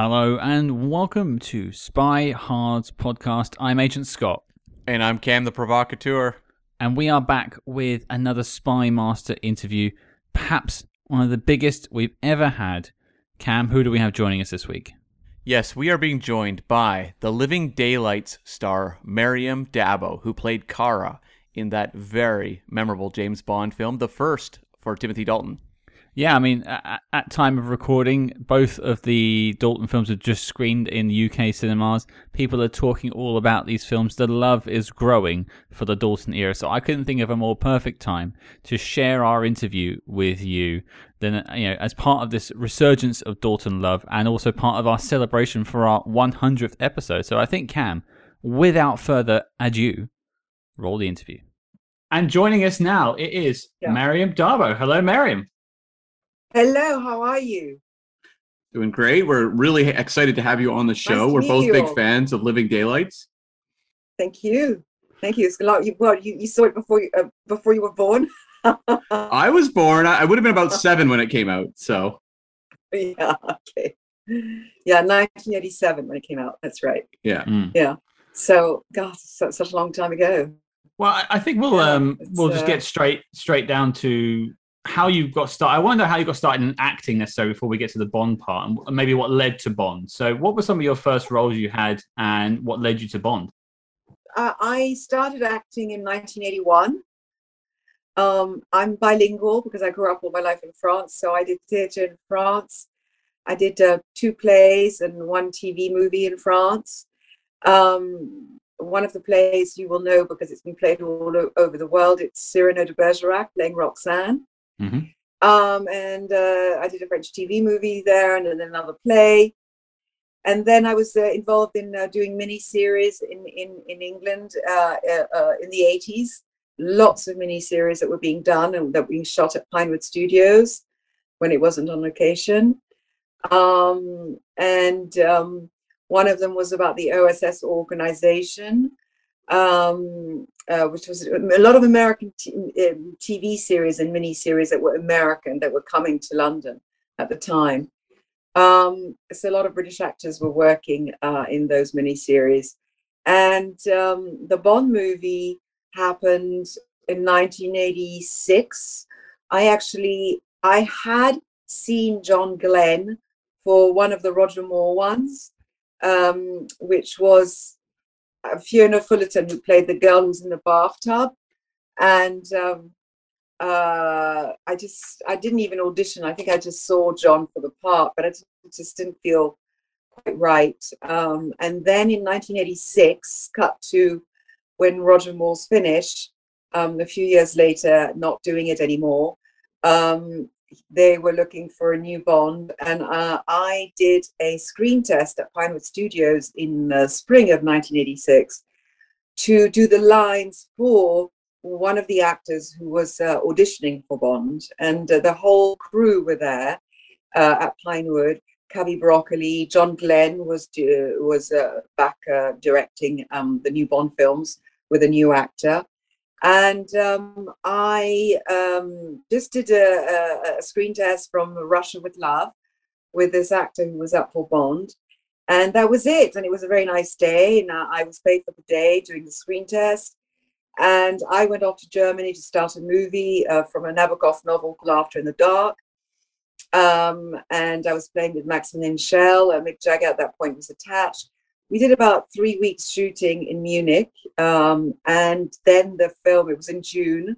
Hello and welcome to Spy Hard's podcast. I'm Agent Scott. And I'm Cam the Provocateur. And we are back with another Spy Master interview, perhaps one of the biggest we've ever had. Cam, who do we have joining us this week? Yes, we are being joined by the Living Daylights star Maryam d'Abo, who played Kara in that very memorable James Bond film, the first for Timothy Dalton. Yeah, I mean, at, at, time of recording, both of the Dalton films have just screened in UK cinemas. People are talking all about these films. The love is growing for the Dalton era. So I couldn't think of a more perfect time to share our interview with you than uh, you know as part of this resurgence of Dalton love and also part of our celebration for our 100th episode. So I think Cam, without further ado, roll the interview. And joining us now, it is yeah. Maryam d'Abo. Hello, Maryam. Hello, how are you? Doing great. We're really excited to have you on the show. Nice We're both you. big fans of Living Daylights. Thank you. Thank you. It's like you, well, you, you saw it before you uh, before you were born. I was born. I, I would have been about seven when it came out. So. Yeah. Okay. Yeah, 1987 when it came out. That's right. Yeah. Mm. Yeah. So, God, such, such a long time ago. Well, I think we'll yeah, um we'll just uh, get straight straight down to how you got started. I wonder how you got started in acting necessarily before we get to the Bond part, and maybe what led to Bond. So, what were some of your first roles you had, and what led you to Bond? Uh, I started acting in 1981. Um, I'm bilingual because I grew up all my life in France, so I did theatre in France. I did uh, two plays and one TV movie in France. Um, one of the plays you will know because it's been played all over the world. It's Cyrano de Bergerac playing Roxane. Mm-hmm. Um, and uh, I did a French TV movie there, and then another play. And then I was uh, involved in uh, doing mini series in in in England uh, uh, uh, in the eighties. Lots of mini series that were being done and that were being shot at Pinewood Studios when it wasn't on location. Um, and um, one of them was about the OSS organization um, uh, which was a lot of American t- um, TV series and mini series that were American that were coming to London at the time. Um, so a lot of British actors were working uh, in those mini series, and um, the Bond movie happened in 1986. I actually I had seen John Glen for one of the Roger Moore ones, um, which was Fiona Fullerton, who played the girl who's in the bathtub, and um, uh, I just I didn't even audition. I think I just saw John for the part, but it just didn't feel quite right. Um, and then in 1986, cut to when Roger Moore's finished. Um, a few years later, not doing it anymore. Um, they were looking for a new Bond, and uh, I did a screen test at Pinewood Studios in the spring of 1986 to do the lines for one of the actors who was uh, auditioning for Bond, and uh, the whole crew were there uh, at Pinewood. Cubby Broccoli, John Glen was was uh, back uh, directing um, the new Bond films with a new actor. And um, I um, just did a, a, screen test from Russia with Love with this actor who was up for Bond. And that was it. And it was a very nice day. And I was paid for the day doing the screen test. And I went off to Germany to start a movie uh, from a Nabokov novel called Laughter in the Dark. Um, and I was playing with Maximilian Schell. Uh, Mick Jagger at that point was attached we did about three weeks shooting in Munich, um, and then the film. It was in June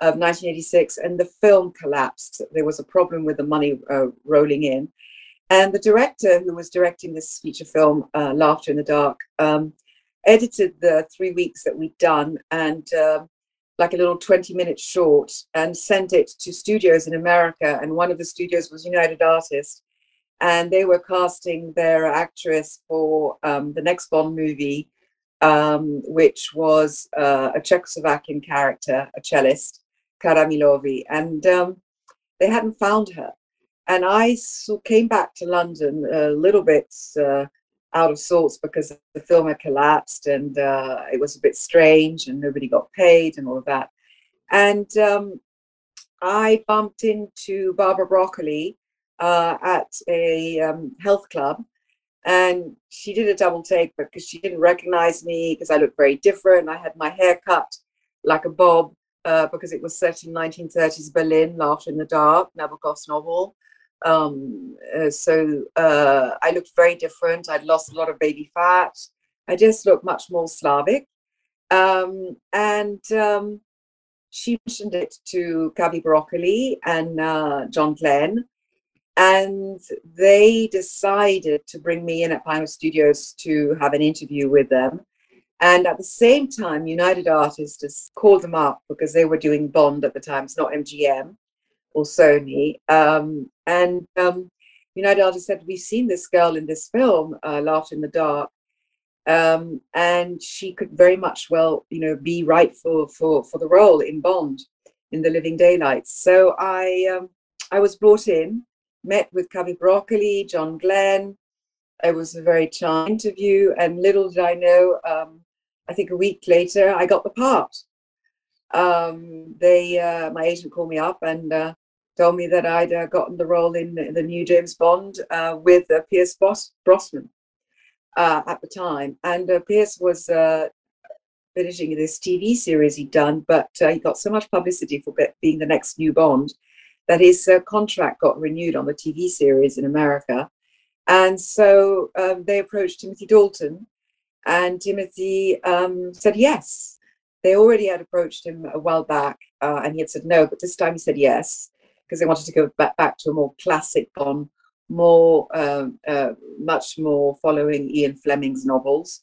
of 1986, and the film collapsed. There was a problem with the money uh, rolling in, and the director who was directing this feature film, uh, Laughter in the Dark, um, edited the three weeks that we'd done and. Uh, like a little 20 minute short and sent it to studios in America. And one of the studios was United Artists and they were casting their actress for um, the next Bond movie, um, which was uh, a Czechoslovakian character, a cellist, Kara Milovy, and um, they hadn't found her. And I came back to London a little bit uh, out of sorts because the film had collapsed and uh, it was a bit strange and nobody got paid and all of that. And um, I bumped into Barbara Broccoli, uh, at a um, health club, And she did a double take because she didn't recognize me because I looked very different. I had my hair cut like a bob uh, because it was set in 1930s Berlin, Laughter in the Dark, Nabokov's novel. Um, uh, so uh, I looked very different. I'd lost a lot of baby fat. I just looked much more Slavic. Um, and um, she mentioned it to Cubby Broccoli and uh, John Glen. And they decided to bring me in at Pinewood Studios to have an interview with them. And at the same time, United Artists called them up because they were doing Bond at the time. It's not MGM or Sony. Um, and um, United Artists said, We've seen this girl in this film, uh, Laughter in the Dark. Um, and she could very much well, you know, be right for, for, for the role in Bond in the Living Daylights. So I, um, I was brought in, met with Cubby Broccoli, John Glen. It was a very charming interview, and little did I know, um, I think a week later, I got the part. Um, they, uh, my agent called me up and uh, told me that I'd uh, gotten the role in the new James Bond uh, with uh, Pierce Bros- Brosnan uh, at the time. And Pierce was finishing this TV series he'd done, but he got so much publicity for being the next new Bond that his contract got renewed on the TV series in America. And so um, they approached Timothy Dalton and Timothy um, said yes. They already had approached him a while back, uh, and he had said no, but this time he said yes because they wanted to go back, back to a more classic Bond, more, um, uh, much more following Ian Fleming's novels,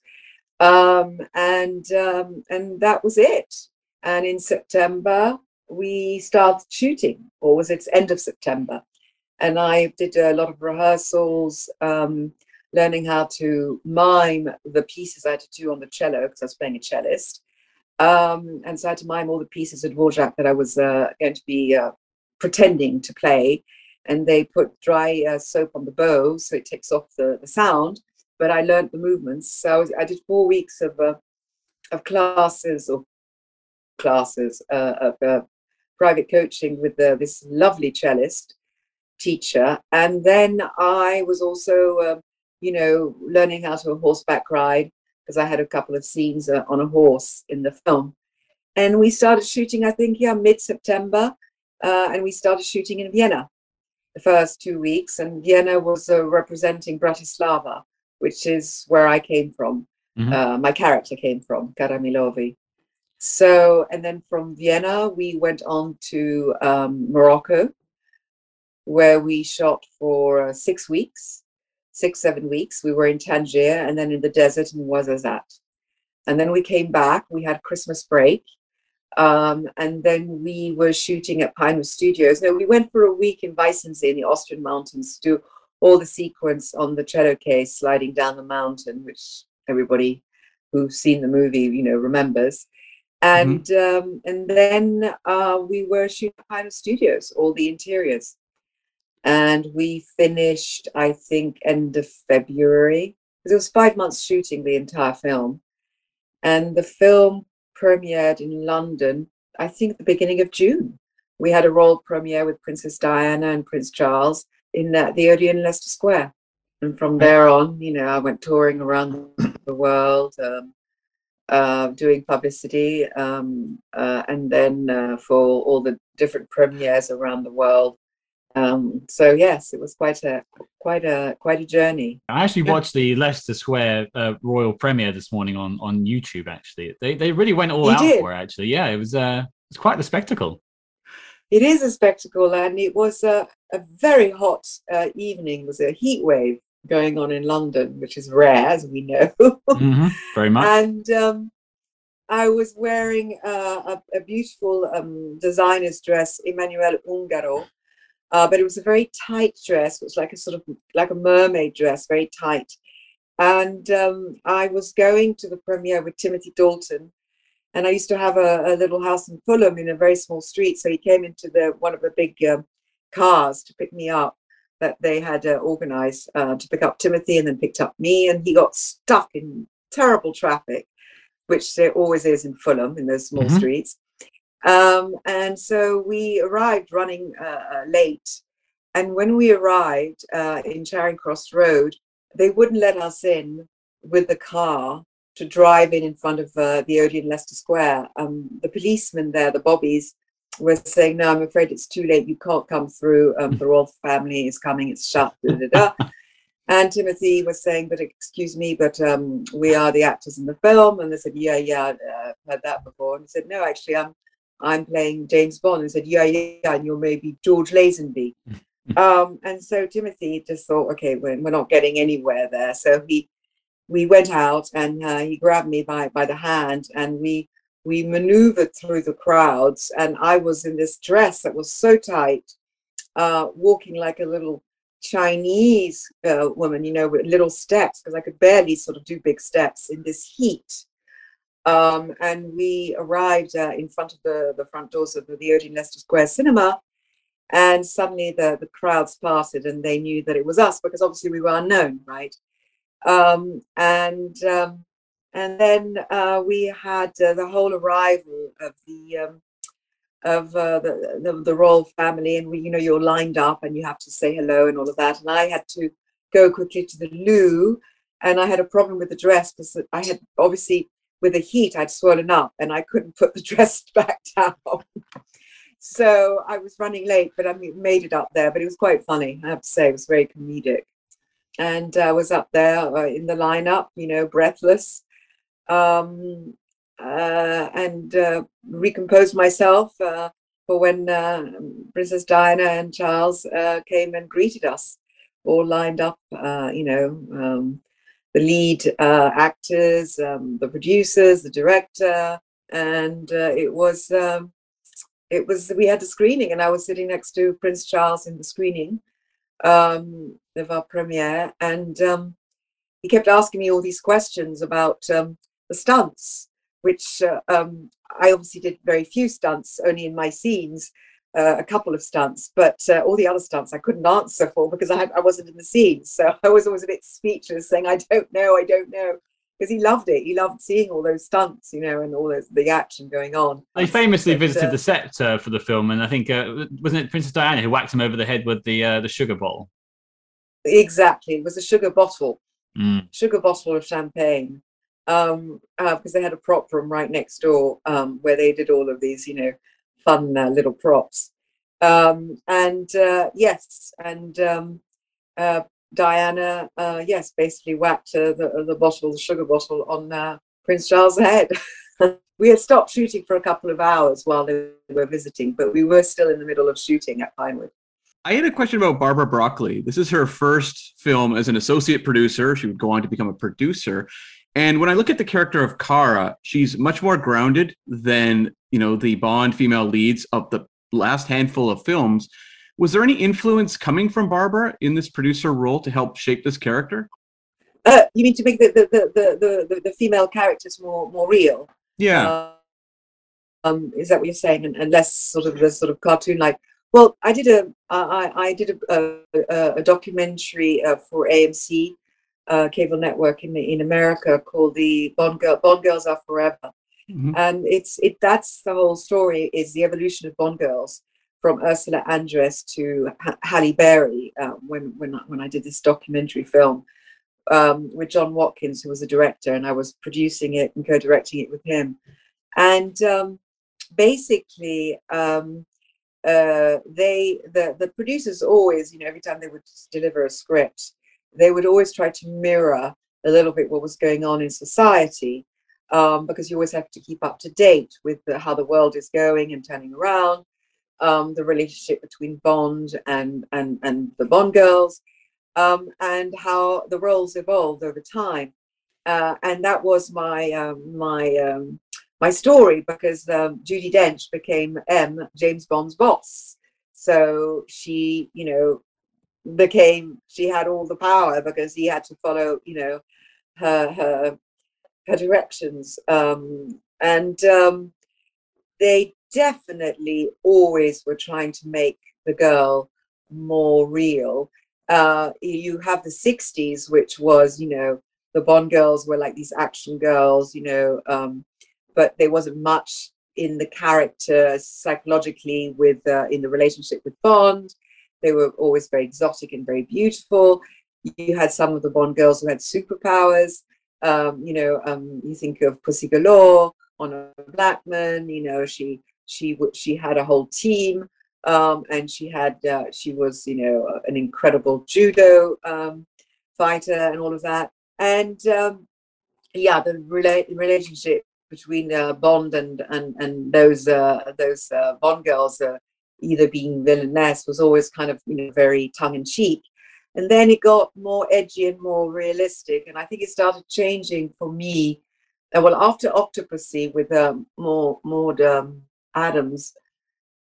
um, and um, and that was it. And in September we started shooting, or was it end of September? And I did a lot of rehearsals. Um, learning how to mime the pieces I had to do on the cello because I was playing a cellist. Um, and so I had to mime all the pieces of Dvorak that I was uh, going to be uh, pretending to play. And they put dry uh, soap on the bow so it takes off the, the sound. But I learned the movements. So I, was, I did four weeks of, uh, of classes or classes uh, of uh, private coaching with this lovely cellist teacher. And then I was also um, you know, learning how to horseback ride because I had a couple of scenes uh, on a horse in the film. And we started shooting, I think, yeah, mid September. Uh, and we started shooting in Vienna the first two weeks. And Vienna was uh, representing Bratislava, which is where I came from. Mm-hmm. Uh, my character came from, Kara Milovy. So, and then from Vienna, we went on to um, Morocco, where we shot for uh, six weeks six, seven weeks. We were in Tangier and then in the desert in Ouarzazate. And then we came back, we had Christmas break. Um, and then we were shooting at Pinewood Studios. No, we went for a week in Weissensee in the Austrian mountains to do all the sequence on the cello case sliding down the mountain, which everybody who's seen the movie, you know, remembers. And mm-hmm. um, and then uh, we were shooting at Pinewood Studios, all the interiors. And we finished i think end of february because it was five months shooting the entire film. And the film premiered in london i think the beginning of june. We had a royal premiere with princess diana and prince charles in uh, the odeon leicester square. And from there on you know i went touring around the world um, uh, doing publicity um, uh, and then uh, for all the different premieres around the world um, so yes, it was quite a quite a quite a journey. I actually watched the Leicester Square uh, Royal premiere this morning on on YouTube. Actually, they they really went all you out did. for it. Actually, yeah, it was uh, it was quite the spectacle. It is a spectacle, and it was a, a very hot uh, evening. It was a heat wave going on in London, which is rare, as we know. mm-hmm, very much. And um, I was wearing uh, a, a, beautiful um, designer's dress, Emmanuel Ungaro, uh, but it was a very tight dress. which was like a sort of like a mermaid dress, very tight. And um, I was going to the premiere with Timothy Dalton, and I used to have a, a, little house in Fulham in a very small street. So he came into the one of the big um, cars to pick me up that they had uh, organized uh, to pick up Timothy, and then picked up me. And he got stuck in terrible traffic, which there always is in Fulham in those small mm-hmm. streets. Um, and so we arrived running uh, uh, late. And when we arrived uh, in Charing Cross Road, they wouldn't let us in with the car to drive in in front of uh, the Odeon Leicester Square. Um, the policemen there, the bobbies, were saying, "No, I'm afraid it's too late. You can't come through. Um, the royal family is coming. It's shut." Da, da, da. and Timothy was saying, "But excuse me, but um, we are the actors in the film." And they said, "Yeah, yeah, uh, I've heard that before." And he said, "No, actually, I'm I'm playing James Bond." And said, "Yeah, yeah, and you're maybe George Lazenby." um, and so Timothy just thought, "Okay, we're, we're not getting anywhere there." So he we went out and uh, he grabbed me by by the hand and we we maneuvered through the crowds and i was in this dress that was so tight uh, walking like a little chinese uh, woman you know with little steps because i could barely sort of do big steps in this heat um, and we arrived uh, in front of the, the front doors of the Odeon Leicester Square Cinema, and suddenly the, the crowds parted and they knew that it was us because obviously we were unknown, right? Um, and um, and then uh, we had uh, the whole arrival of the um, of uh, the, the, the royal family, and we, you know, you're lined up and you have to say hello and all of that. And I had to go quickly to the loo, and I had a problem with the dress because I had obviously with the heat I'd swollen up and I couldn't put the dress back down. so I was running late, but I made it up there. But it was quite funny, I have to say. It was very comedic and I uh, was up there uh, in the lineup, you know, breathless, um, uh, and uh, recomposed myself uh, for when uh, Princess Diana and Charles came and greeted us, all lined up, you know, um, the lead actors, um, the producers, the director, and it was. Um, it was we had a screening and I was sitting next to Prince Charles in the screening um, of our premiere, and um, he kept asking me all these questions about um, the stunts, which uh, um, I obviously did very few stunts, only in my scenes, uh, a couple of stunts, but uh, all the other stunts I couldn't answer for because I, had, I wasn't in the scenes. So I was always a bit speechless, saying, "I don't know, I don't know." because he loved it. He loved seeing all those stunts, you know, and all those, the action going on. He famously but, visited uh, the set uh, for the film, and I think uh, wasn't it Princess Diana who whacked him over the head with the uh, the sugar bowl? Exactly, it was a sugar bottle, mm. sugar bottle of champagne, um, uh, because they had a prop room right next door um, where they did all of these, you know, fun uh, little props. Um, and yes, and um, Diana, uh, yes, basically whacked uh, the, the bottle, the sugar bottle, on uh, Prince Charles' head. we had stopped shooting for a couple of hours while they were visiting, but we were still in the middle of shooting at Pinewood. I had a question about Barbara Broccoli. This is her first film as an associate producer. She would go on to become a producer. And when I look at the character of Kara, she's much more grounded than, you know, the Bond female leads of the last handful of films. Was there any influence coming from Barbara in this producer role to help shape this character? Uh, you mean to make the the, the, the, the, the female characters more more real? Yeah. Uh, um, is that what you're saying? And, and less sort of the sort of cartoon like. Well, I did a I, I did a, a, a documentary uh, for AMC uh, cable network in in America called the Bond Girl Bond Girls Are Forever, mm-hmm. and it's it that's the whole story is the evolution of Bond girls from Ursula Andress to H- Halle Berry uh, when when when I did this documentary film um, with John Watkins, who was a director, and I was producing it and co-directing it with him. And um, basically, um, uh, they the the producers always, you know, every time they would deliver a script, they would always try to mirror a little bit what was going on in society. Um, because you always have to keep up to date with the, how the world is going and turning around um, the relationship between Bond and and and the Bond girls, um, and how the roles evolved over time. Uh, and that was my um, my um, my story because um, Judi Dench became M, James Bond's boss. So she, you know, became she had all the power because he had to follow, you know, her her her directions. Um, and um, they definitely always were trying to make the girl more real. Uh, you have the 60s, which was, you know, the Bond girls were like these action girls, you know, um, but there wasn't much in the character psychologically with uh, in the relationship with Bond. They were always very exotic and very beautiful. you had some of the Bond girls who had superpowers. Um, you know, um, you think of Pussy Galore, Honor Blackman. You know, she she she had a whole team, um, and she had uh, she was you know an incredible judo um, fighter and all of that. And um, yeah, the rela- relationship between uh, Bond and and and those uh, those uh, Bond girls, uh, either being villainess, was always kind of you know very tongue in cheek. And then it got more edgy and more realistic, and I think it started changing for me. Uh, well, after Octopussy with um, more Maud um, Adams,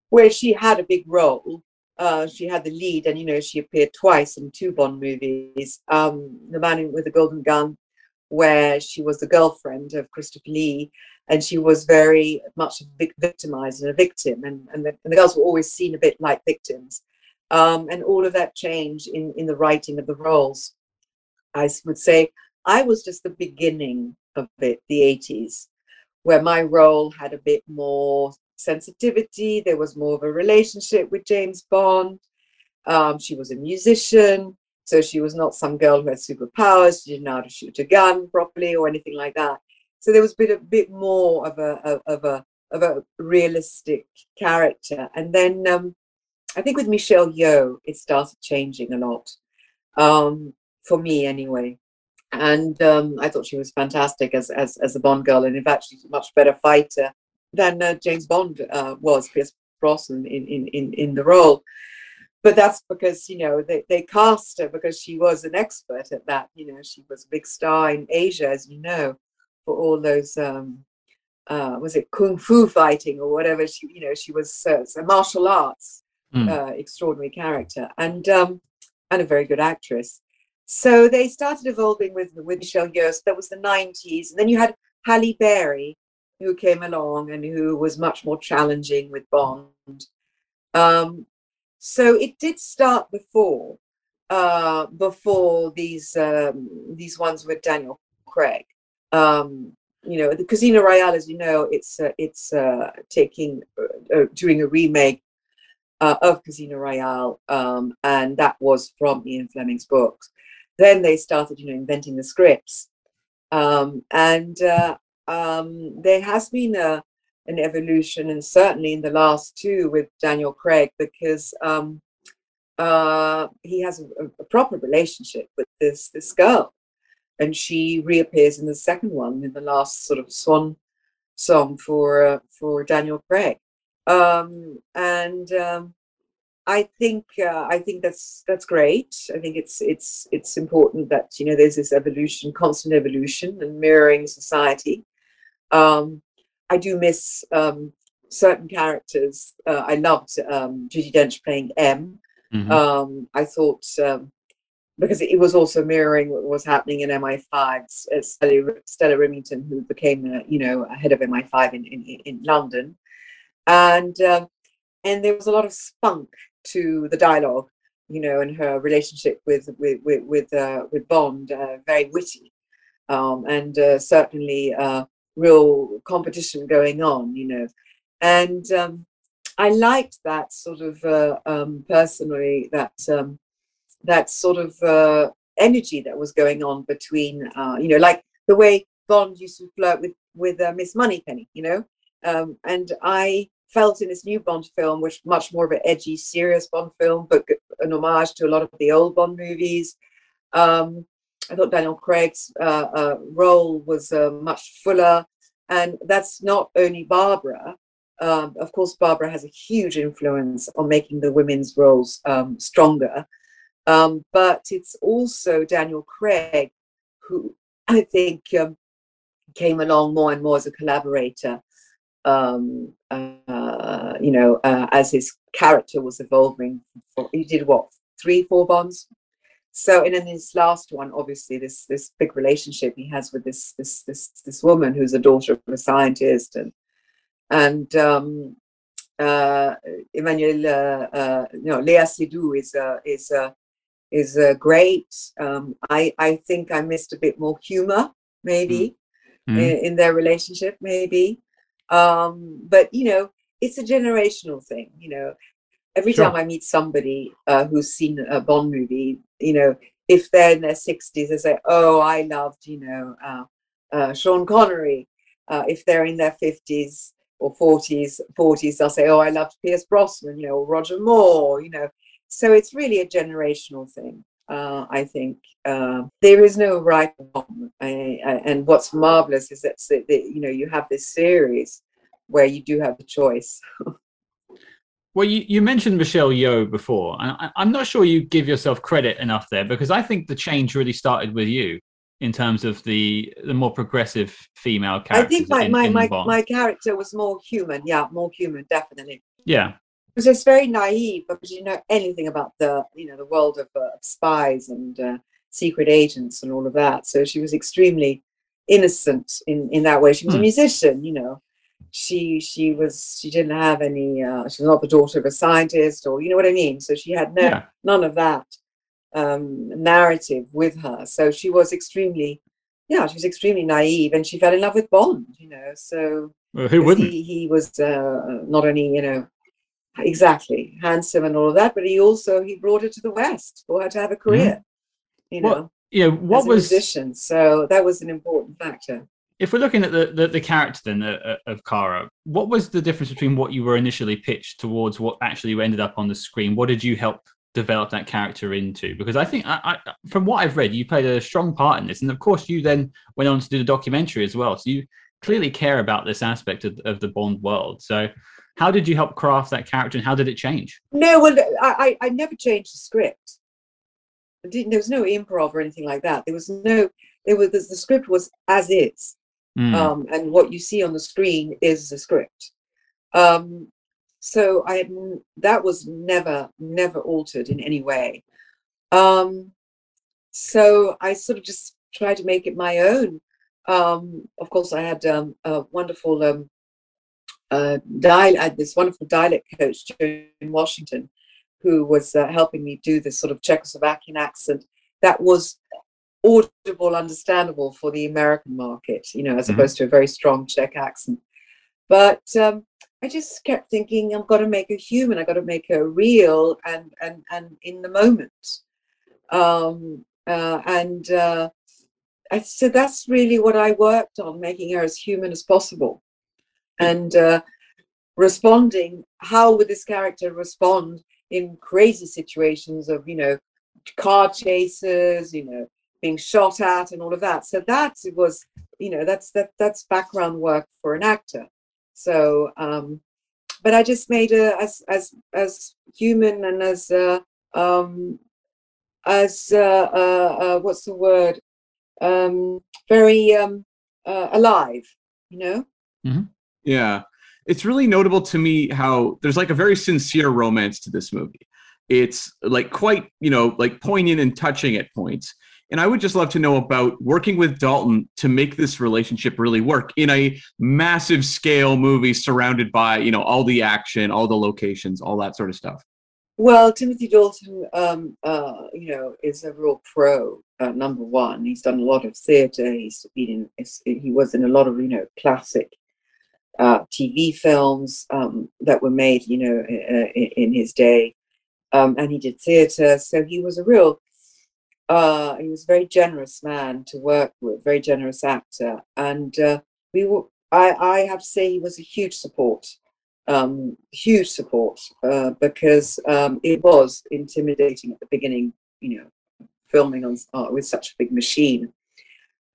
where she had a big role, uh, she had the lead, and you know she appeared twice in two Bond movies. Um, the Man with the Golden Gun where she was the girlfriend of Christopher Lee, and she was very much victimized and a victim, and, and, the, and the girls were always seen a bit like victims. Um, and all of that change in, in the writing of the roles. I would say I was just the beginning of it, the 80s, where my role had a bit more sensitivity. There was more of a relationship with James Bond. Um, she was a musician. So she was not some girl who had superpowers. She didn't know how to shoot a gun properly or anything like that. So there was a bit, a bit more of a of a of a realistic character. And then um, I think with Michelle Yeoh, it started changing a lot um, for me anyway. And um, I thought she was fantastic as, as as a Bond girl, and in fact, she's a much better fighter than uh, James Bond uh, was, Pierce Brosnan in, in in in the role but that's because you know they, they cast her because she was an expert at that you know she was a big star in asia as you know for all those um uh was it kung fu fighting or whatever she you know she was uh, a martial arts mm. uh, extraordinary character and um and a very good actress so they started evolving with with michelle yeoh that was the 90s and then you had halle berry who came along and who was much more challenging with bond um, so it did start before, uh, before these um, these ones with Daniel Craig. Um, you know, the Casino Royale, as you know, it's uh, it's uh, taking uh, uh doing a remake uh, of Casino Royale, um, and that was from Ian Fleming's books. Then they started, you know, inventing the scripts, um, and uh, um, there has been a an evolution, and certainly in the last two with Daniel Craig, because um, he has a, a, proper relationship with this this girl, and she reappears in the second one in the last sort of swan song for uh, for Daniel Craig, um, and um, I think uh, I think that's that's great. I think it's it's it's important that you know there's this evolution, constant evolution, and mirroring society. Um, I do miss um, certain characters. Uh, I loved um, Judi Dench playing M. Mm-hmm. Um, I thought um, because it was also mirroring what was happening in MI5. Stella, Stella Rimington, who became, uh, you know, head of MI5 in in, in London, and um, and there was a lot of spunk to the dialogue, you know, and her relationship with with with with, uh, with Bond, uh, very witty, um, and uh, certainly uh, real competition going on, you know. And um, I liked that sort of uh, um, personally, that um, that sort of uh, energy that was going on between, uh, you know, like the way Bond used to flirt with with uh, Miss Moneypenny, you know. Um, and I felt in this new Bond film, which much more of an edgy, serious Bond film, but an homage to a lot of the old Bond movies. Um, I thought Daniel Craig's uh, uh, role was uh, much fuller. And that's not only Barbara. Um, of course, Barbara has a huge influence on making the women's roles um, stronger. Um, but it's also Daniel Craig, who I think um, came along more and more as a collaborator. Um, uh, you know, uh, as his character was evolving. He did what three, four bonds so and in his last one obviously this this big relationship he has with this this this this woman who's a daughter of a scientist and and um uh emmanuel uh, uh you know Léa Seydoux is uh is uh is uh, great um i i think i missed a bit more humor maybe mm. in, in their relationship maybe um but you know it's a generational thing you know every sure. time I meet somebody uh, who's seen a Bond movie, you know, if they're in their 60s, they say, "Oh, I loved, you know, uh, uh, Sean Connery." Uh, if they're in their 50s or 40s, 40s, they'll say, "Oh, I loved Pierce Brosnan," you know, or Roger Moore, you know. So it's really a generational thing. Uh, I think uh, there is no right wrong, I, I, and what's marvelous is that, that you know you have this series where you do have the choice. Well, you, you mentioned Michelle Yeoh before, and I, am not sure you give yourself credit enough there because I think the change really started with you in terms of the the more progressive female character. I think my in, my in my, my character was more human. Yeah, more human, definitely. Yeah, because it's very naive because you know anything about the you know the world of uh, spies and uh, secret agents and all of that. So she was extremely innocent in in that way. She was a hmm. musician, you know she she was she didn't have any uh, she was not the daughter of a scientist or you know what I mean. So she had no yeah. none of that um, narrative with her. So she was extremely yeah she was extremely naive and she fell in love with Bond. You know so well, who wouldn't? He, he was uh, not only you know exactly handsome and all of that, but he also he brought her to the West for her to have a career. Mm-hmm. You know. Well, yeah, what was musician? So that was an important factor if we're looking at the the, the character then uh, uh, of Kara, what was the difference between what you were initially pitched towards what actually you ended up on the screen? What did you help develop that character into? Because I think, I, I, from what I've read, you played a strong part in this, and of course, you then went on to do the documentary as well. So you clearly care about this aspect of, of the Bond world. So. How did you help craft that character, and how did it change? No, well, I, I never changed the script. there was no improv or anything like that. There was no. There was the script was as is Mm. Um, and what you see on the screen is the script. Um, so I had, that was never, never altered in any way. Um, so I sort of just tried to make it my own. Um, of course, I had um, a wonderful um, uh, dial- this wonderful dialect coach in Washington, who was uh, helping me do this sort of Czechoslovakian accent that was audible, understandable for the American market, you know, as mm-hmm. opposed to a very strong Czech accent. But um, I just kept thinking, I've got to make her human. I've got to make her real and and and in the moment. Um, uh, and uh, I, so that's really what I worked on, making her as human as possible, and uh, responding. How would this character respond in crazy situations of you know car chases, you know, being shot at and all of that. So that was, you know, that's that that's background work for an actor. So, um, but I just made a as as as human and as uh, um, as uh, uh, uh, what's the word? Um, very um, uh, alive, you know. Mm-hmm. Yeah, it's really notable to me how there's like a very sincere romance to this movie. It's like quite, you know, like poignant and touching at points and I would just love to know about working with Dalton to make this relationship really work in a massive scale movie surrounded by, you know, all the action, all the locations, all that sort of stuff. Well, Timothy Dalton, um, uh, you know, is a real pro. Uh, number one, he's done a lot of theatre. He's been in, he was in a lot of, you know, classic uh, TV films um, that were made, you know, in, in his day, um, and he did theatre. So he was a real uh, he was a very generous man to work with, very generous actor, and uh, we were. I, I have to say he was a huge support, um, huge support, uh, because um, it was intimidating at the beginning, you know, filming on uh, with such a big machine,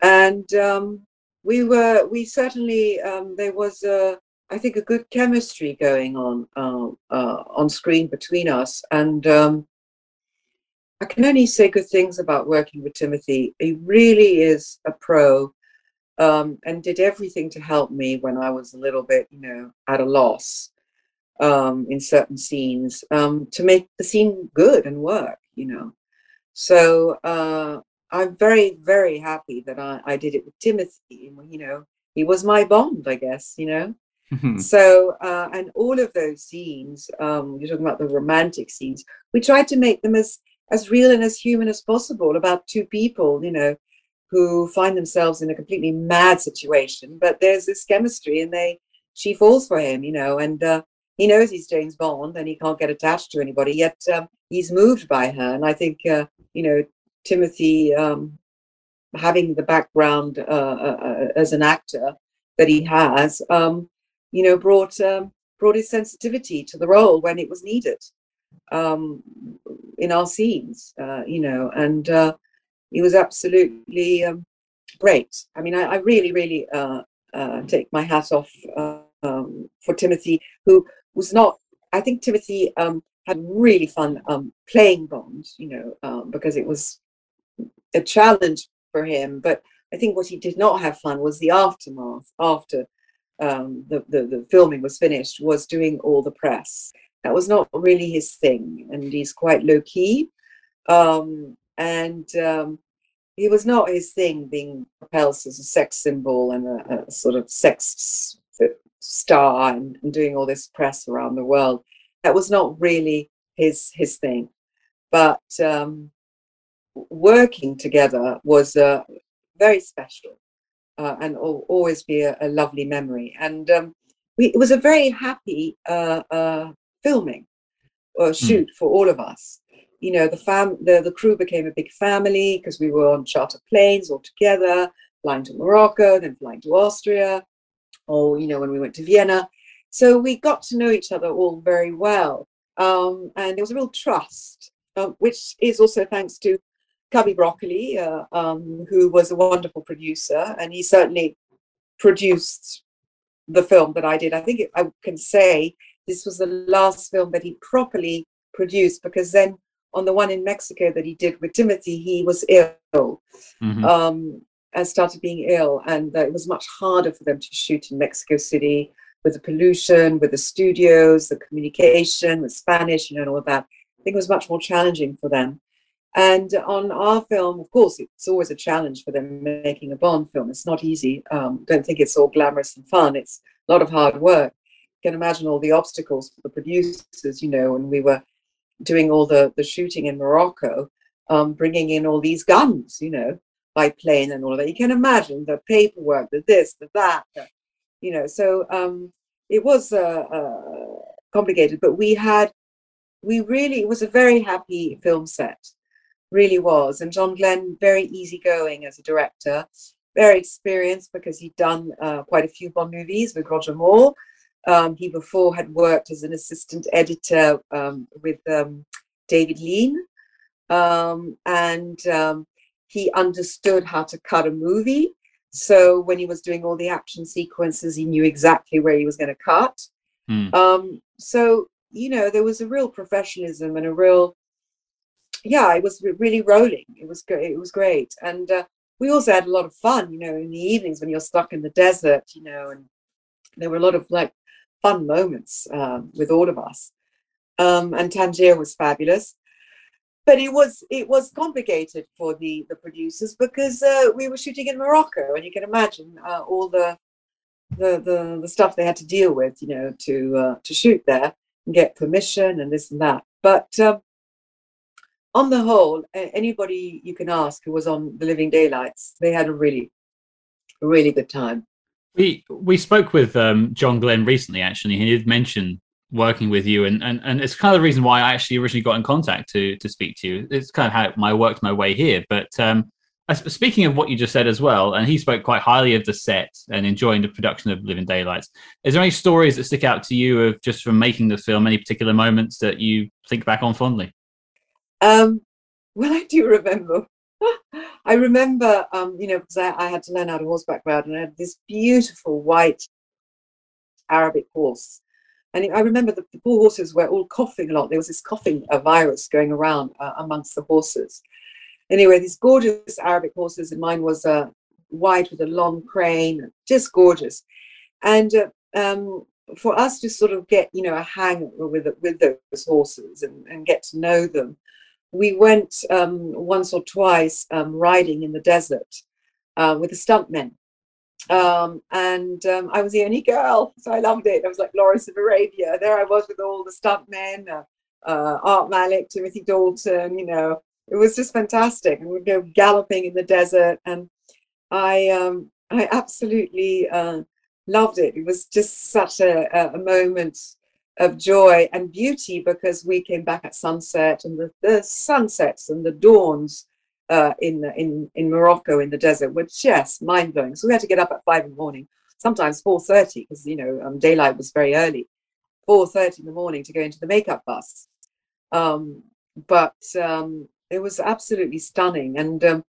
and um, we were we certainly um, there was a I think a good chemistry going on uh, uh, on screen between us, and um, I can only say good things about working with Timothy. He really is a pro um, and did everything to help me when I was a little bit, you know, at a loss um, in certain scenes um, to make the scene good and work, you know. So uh, I'm very, very happy that I, I did it with Timothy. You know, he was my Bond, I guess, you know. Mm-hmm. So, uh, and all of those scenes, um, you're talking about the romantic scenes, we tried to make them as as real and as human as possible about two people, you know, who find themselves in a completely mad situation. But there's this chemistry, and they she falls for him, you know, and uh, he knows he's James Bond and he can't get attached to anybody. Yet um, he's moved by her, and I think uh, you know Timothy um, having the background uh, uh, uh, as an actor that he has, um, you know, brought um, brought his sensitivity to the role when it was needed um, in our scenes, uh, you know, and uh, he was absolutely um, great. I mean, I, I really, really uh, uh, take my hat off um, for Timothy, who was not. I think Timothy had really fun playing Bond, you know, because it was a challenge for him. But I think what he did not have fun was the aftermath after um, the, the, the filming was finished, was doing all the press. That was not really his thing, and he's quite low key. Um, and um, it was not his thing being propelled as a sex symbol and a, a sort of sex star and, and, doing all this press around the world. That was not really his his thing. But um, working together was uh, very special uh, and will always be a, a lovely memory. And um, we, it was a very happy uh, uh filming or hmm. shoot mm. for all of us you know the fam the, the crew became a big family because we were on charter planes all together flying to morocco then flying to austria or you know when we went to vienna so we got to know each other all very well um, and there was a real trust uh, which is also thanks to Cubby Broccoli, uh, um, who was a wonderful producer, and he certainly produced the film that I did. I think it, I can say this was the last film that he properly produced because then on the one in Mexico that he did with Timothy, he was ill mm-hmm. um, and started being ill. And uh, it was much harder for them to shoot in Mexico City with the pollution, with the studios, the communication, the Spanish, you know, and all of that. I think it was much more challenging for them. And on our film, of course, it's always a challenge for them making a Bond film. It's not easy. Um, don't think it's all glamorous and fun. It's a lot of hard work. You can imagine all the obstacles for the producers, you know, when we were doing all the, the shooting in Morocco, um, bringing in all these guns, you know, by plane and all of that. You can imagine the paperwork, the this, the that, the, you know. So um, it was uh, uh, complicated, but we had, we really, it was a very happy film set, really was. And John Glen, very easygoing as a director, very experienced because he'd done uh, quite a few Bond movies with Roger Moore. Um, he before had worked as an assistant editor um, with um, David Lean, um, and um, he understood how to cut a movie. So when he was doing all the action sequences, he knew exactly where he was going to cut. Mm. so you know, there was a real professionalism and a real, yeah, it was really rolling. It was great. It was great, and uh, we also had a lot of fun. You know, in the evenings when you're stuck in the desert, you know, and there were a lot of like fun moments um, with all of us. Um, and Tangier was fabulous. But it was it was complicated for the the producers because uh, we were shooting in Morocco, and you can imagine uh, all the, the the the stuff they had to deal with, you know, to uh, to shoot there and get permission and this and that. But um, on the whole, anybody you can ask who was on the Living Daylights, they had a really, really good time. We we spoke with um, John Glen recently. Actually, he did mention working with you, and, and and it's kind of the reason why I actually originally got in contact to to speak to you. It's kind of how I worked my way here. But um, speaking of what you just said as well, and he spoke quite highly of the set and enjoying the production of Living Daylights. Is there any stories that stick out to you of just from making the film? Any particular moments that you think back on fondly? Um, well, I do remember I remember, um, you know, because I, I, had to learn how to horseback ride, and I had this beautiful white Arabic horse. And I remember the, the poor horses were all coughing a lot. There was this coughing virus going around uh, amongst the horses. Anyway, these gorgeous Arabic horses, and mine was uh, white with a long crane, just gorgeous. And uh, um, for us to sort of get, you know, a hang with with those horses and, and get to know them, we went um, once or twice um, riding in the desert uh, with the stuntmen. Um, and um, I was the only girl, so I loved it. I was like Lawrence of Arabia. There I was with all the stuntmen, uh, uh, Art Malik, Timothy Dalton, you know, it was just fantastic. And we'd go galloping in the desert. And I, um, I absolutely uh, loved it. It was just such a, a moment of joy and beauty because we came back at sunset and the, the sunsets and the dawns uh, in in in Morocco in the desert were just mind blowing. So we had to get up at five in the morning, sometimes four thirty, because you know um, daylight was very early, four thirty in the morning to go into the makeup bus. Um, but um, it was absolutely stunning, and um,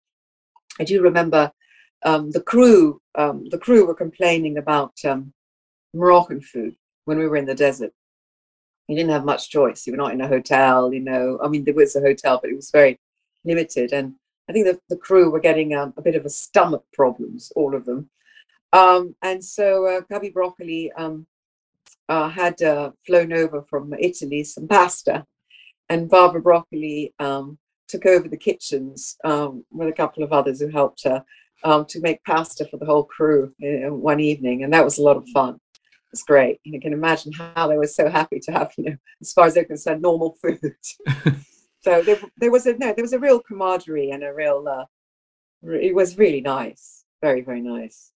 I do remember um, the crew. Um, the crew were complaining about Moroccan food when we were in the desert. You didn't have much choice. You were not in a hotel, you know. I mean, there was a hotel, but it was very limited. And I think the, the crew were getting a bit of a stomach problems, all of them. Um, and so uh, Cubby Broccoli um, uh, had uh, flown over from Italy some pasta, and Barbara Broccoli um, took over the kitchens um, with a couple of others who helped her um, to make pasta for the whole crew one evening, and that was a lot of fun was great. You can imagine how they were so happy to have, you know, as far as they're concerned, normal food. so there, there was a no, there was a real camaraderie and a real. Uh, it was really nice, very very nice.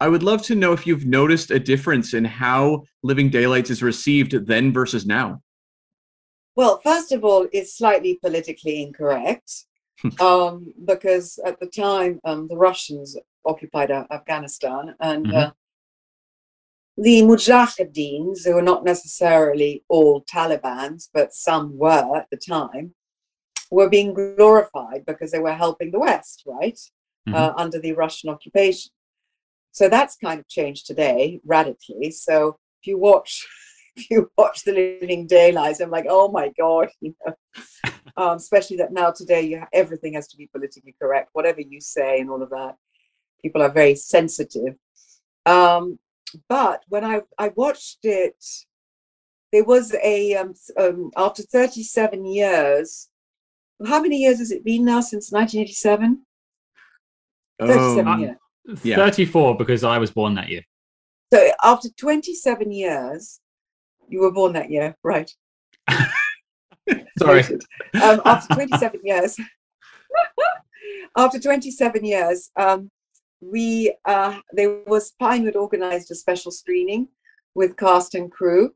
I would love to know if you've noticed a difference in how Living Daylights is received then versus now. Well, first of all, it's slightly politically incorrect um, because at the time um, the Russians occupied Afghanistan and mm-hmm. uh, the Mujahideens, who were not necessarily all Taliban's, but some were at the time, were being glorified because they were helping the West, right, mm-hmm. uh, under the Russian occupation. So that's kind of changed today radically. So if you watch, if you watch the Living Daylights, I'm like, oh my god, you know. um, especially that now today you have, everything has to be politically correct, whatever you say and all of that. People are very sensitive. Um, but when I, I watched it, there was a, um, um, after 37 years, how many years has it been now since 1987? 37 um, years. Yeah. 34 because I was born that year. So after 27 years, you were born that year, right? Sorry. um, after 27 years, after 27 years, um, we uh, there was Pinewood organized a special screening with cast and crew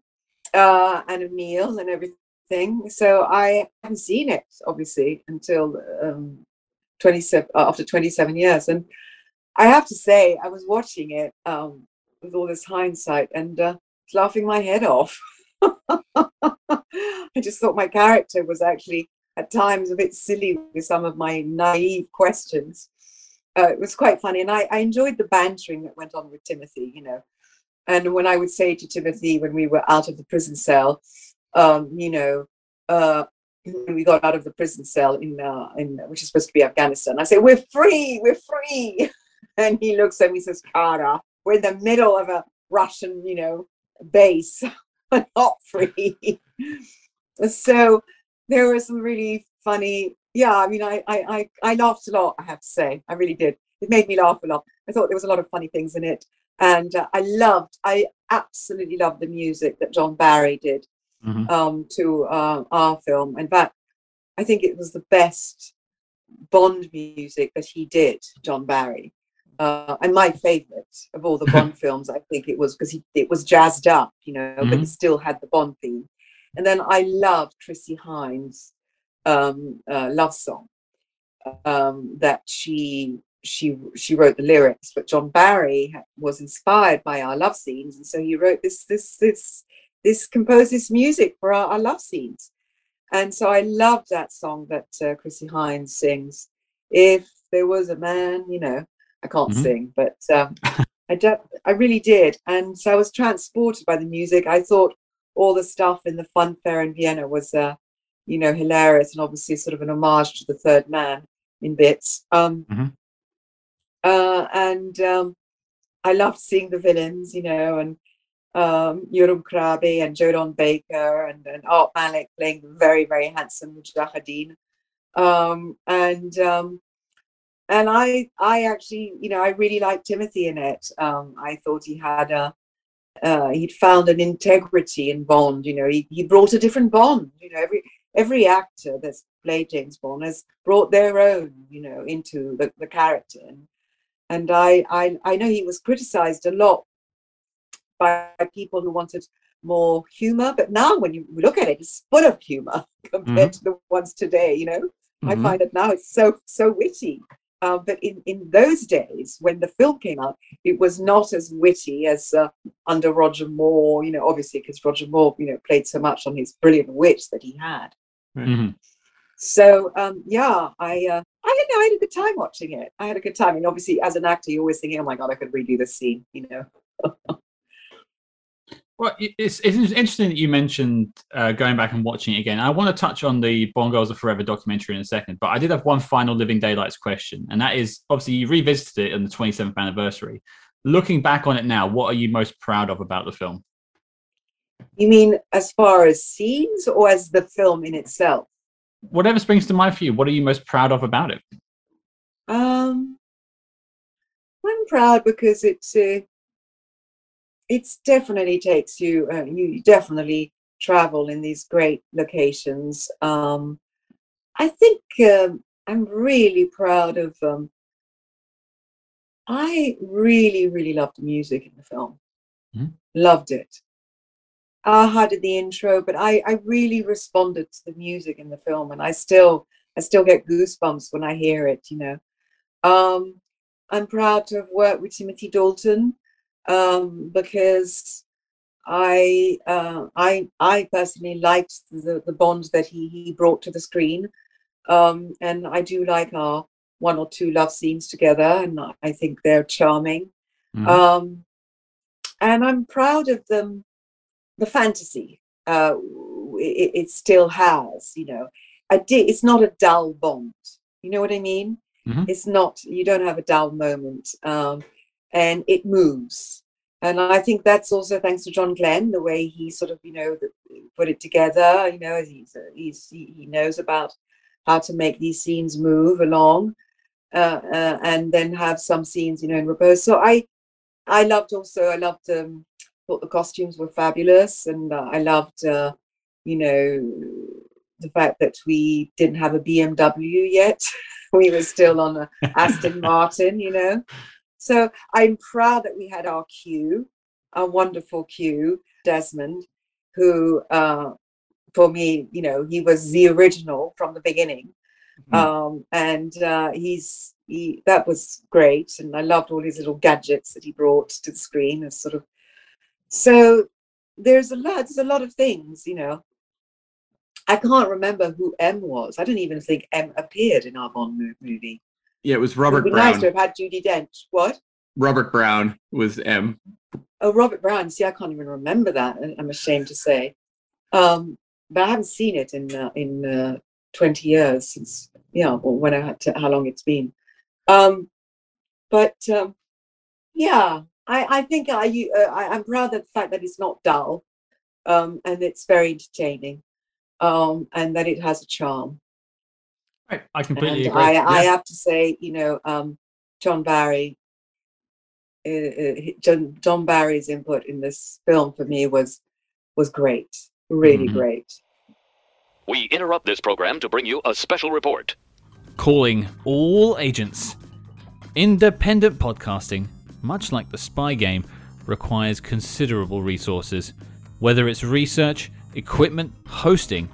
uh, and a meal and everything. So I haven't seen it obviously until um, 27 uh, after 27 years, and I have to say I was watching it um, with all this hindsight and uh, laughing my head off. I just thought my character was actually at times a bit silly with some of my naive questions uh, it was quite funny, and I, I enjoyed the bantering that went on with Timothy. You know, and when I would say to Timothy when we were out of the prison cell, um, you know, uh, when we got out of the prison cell in uh, in which is supposed to be Afghanistan, I say we're free, we're free, and he looks at me and says, "Kara, we're in the middle of a Russian, you know, base, not free." so there were some really funny yeah, I mean, I, I, I, I laughed a lot, I have to say. I really did. It made me laugh a lot. I thought there was a lot of funny things in it. And uh, I loved, I absolutely loved the music that John Barry did mm-hmm. um, to uh, our film. In fact, I think it was the best Bond music that he did, John Barry. Uh, and my favorite of all the Bond films, I think it was because it was jazzed up, you know, mm-hmm. but it still had the Bond theme. And then I loved Chrissie Hynde's um, uh, love song um, that she she she wrote the lyrics. But John Barry was inspired by our love scenes, and so he wrote this this this this composed this music for our, our love scenes. And so I love that song that uh, Chrissie Hynde sings. If there was a man, you know, I can't mm-hmm. sing, but um, I, de- I really did. And so I was transported by the music. I thought all the stuff in the fun fair in Vienna was uh, you know, hilarious and obviously sort of an homage to the third man in bits. Um, mm-hmm. uh, and um, I loved seeing the villains, you know, and um, Jeroen Krabbé and Joe Baker and, and Art Malik playing very, very handsome Mujahideen. Um, and um, and I I actually, you know, I really liked Timothy in it. Um, I thought he had a uh, he'd found an integrity in Bond. You know, he, he brought a different Bond. You know, every every actor that's played James Bond has brought their own, you know, into the, the character. And, I, I, I know he was criticized a lot by people who wanted more humor, but now when you look at it, it's full of humor compared mm-hmm. to the ones today, you know. I Mhm. find it now it's so so witty. Uh, but in, in those days, when the film came out, it was not as witty as uh, under Roger Moore. You know, obviously because Roger Moore, you know, played so much on his brilliant wit that he had. Mhm. So um, yeah, I uh, I you know I had a good time watching it. I had a good time, and obviously as an actor, you're always thinking, oh my god, I could redo this scene. You know. Well, it's, it's interesting that you mentioned uh, going back and watching it again. I want to touch on the Bond Girls Are Forever documentary in a second, but I did have one final Living Daylights question, and that is obviously you revisited it on the 27th anniversary. Looking back on it now, what are you most proud of about the film? You mean as far as scenes or as the film in itself? Whatever springs to mind for you, what are you most proud of about it? Um, I'm proud because it's uh, it's definitely takes you uh, you definitely travel in these great locations. Um, I think um, I'm really proud of. Um, I really really loved the music in the film. Mhm. Loved it. Aha did the intro, but I I really responded to the music in the film, and I still I still get goosebumps when I hear it. You know. Um, I'm proud to have worked with Timothy Dalton um, because I, uh, I, I personally liked the, the bond that he, he brought to the screen. Um, and I do like our one or two love scenes together, and I think they're charming. Mhm. Um, and I'm proud of them, the fantasy uh, it, it still has. You know, I did. It's not a dull Bond. You know what I mean? Mhm. It's not. You don't have a dull moment, um, and it moves. And I think that's also thanks to John Glen, the way he sort of, you know, put it together. You know, he's he's he he knows about how to make these scenes move along, uh, uh, and then have some scenes, you know, in repose. So I, I loved also. I loved. Um, thought the costumes were fabulous, and uh, I loved, uh, you know, the fact that we didn't have a BMW yet. we were still on a Aston Martin, you know. So I'm proud that we had our Q, our wonderful Q, Desmond, who, uh, for me, you know, he was the original from the beginning, Mhm. um, and uh, he's he that was great, and I loved all his little gadgets that he brought to the screen. As sort of, so there's a lot, there's a lot of things, you know. I can't remember who M was. I don't even think M appeared in our Bond movie. Yeah, it was It Robert would be Brown. nice to have had Judi Dench. What? Robert Brown was M. Oh, Robert Brown. See, I can't even remember that. I- I'm ashamed to say. Um, but I haven't seen it in uh, in uh, 20 years since yeah, or when I had to, how long it's been. Um, but um, yeah, I I think I, you- uh, I I'm proud of the fact that it's not dull, um, and it's very entertaining, um, and that it has a charm. Right, I completely and agree. I, I have to say, you know, um, John Barry, uh, uh, John, John Barry's input in this film for me was was great, really Mhm. great. We interrupt this program to bring you a special report. Calling all agents. Independent podcasting, much like the spy game, requires considerable resources, whether it's research, equipment, hosting,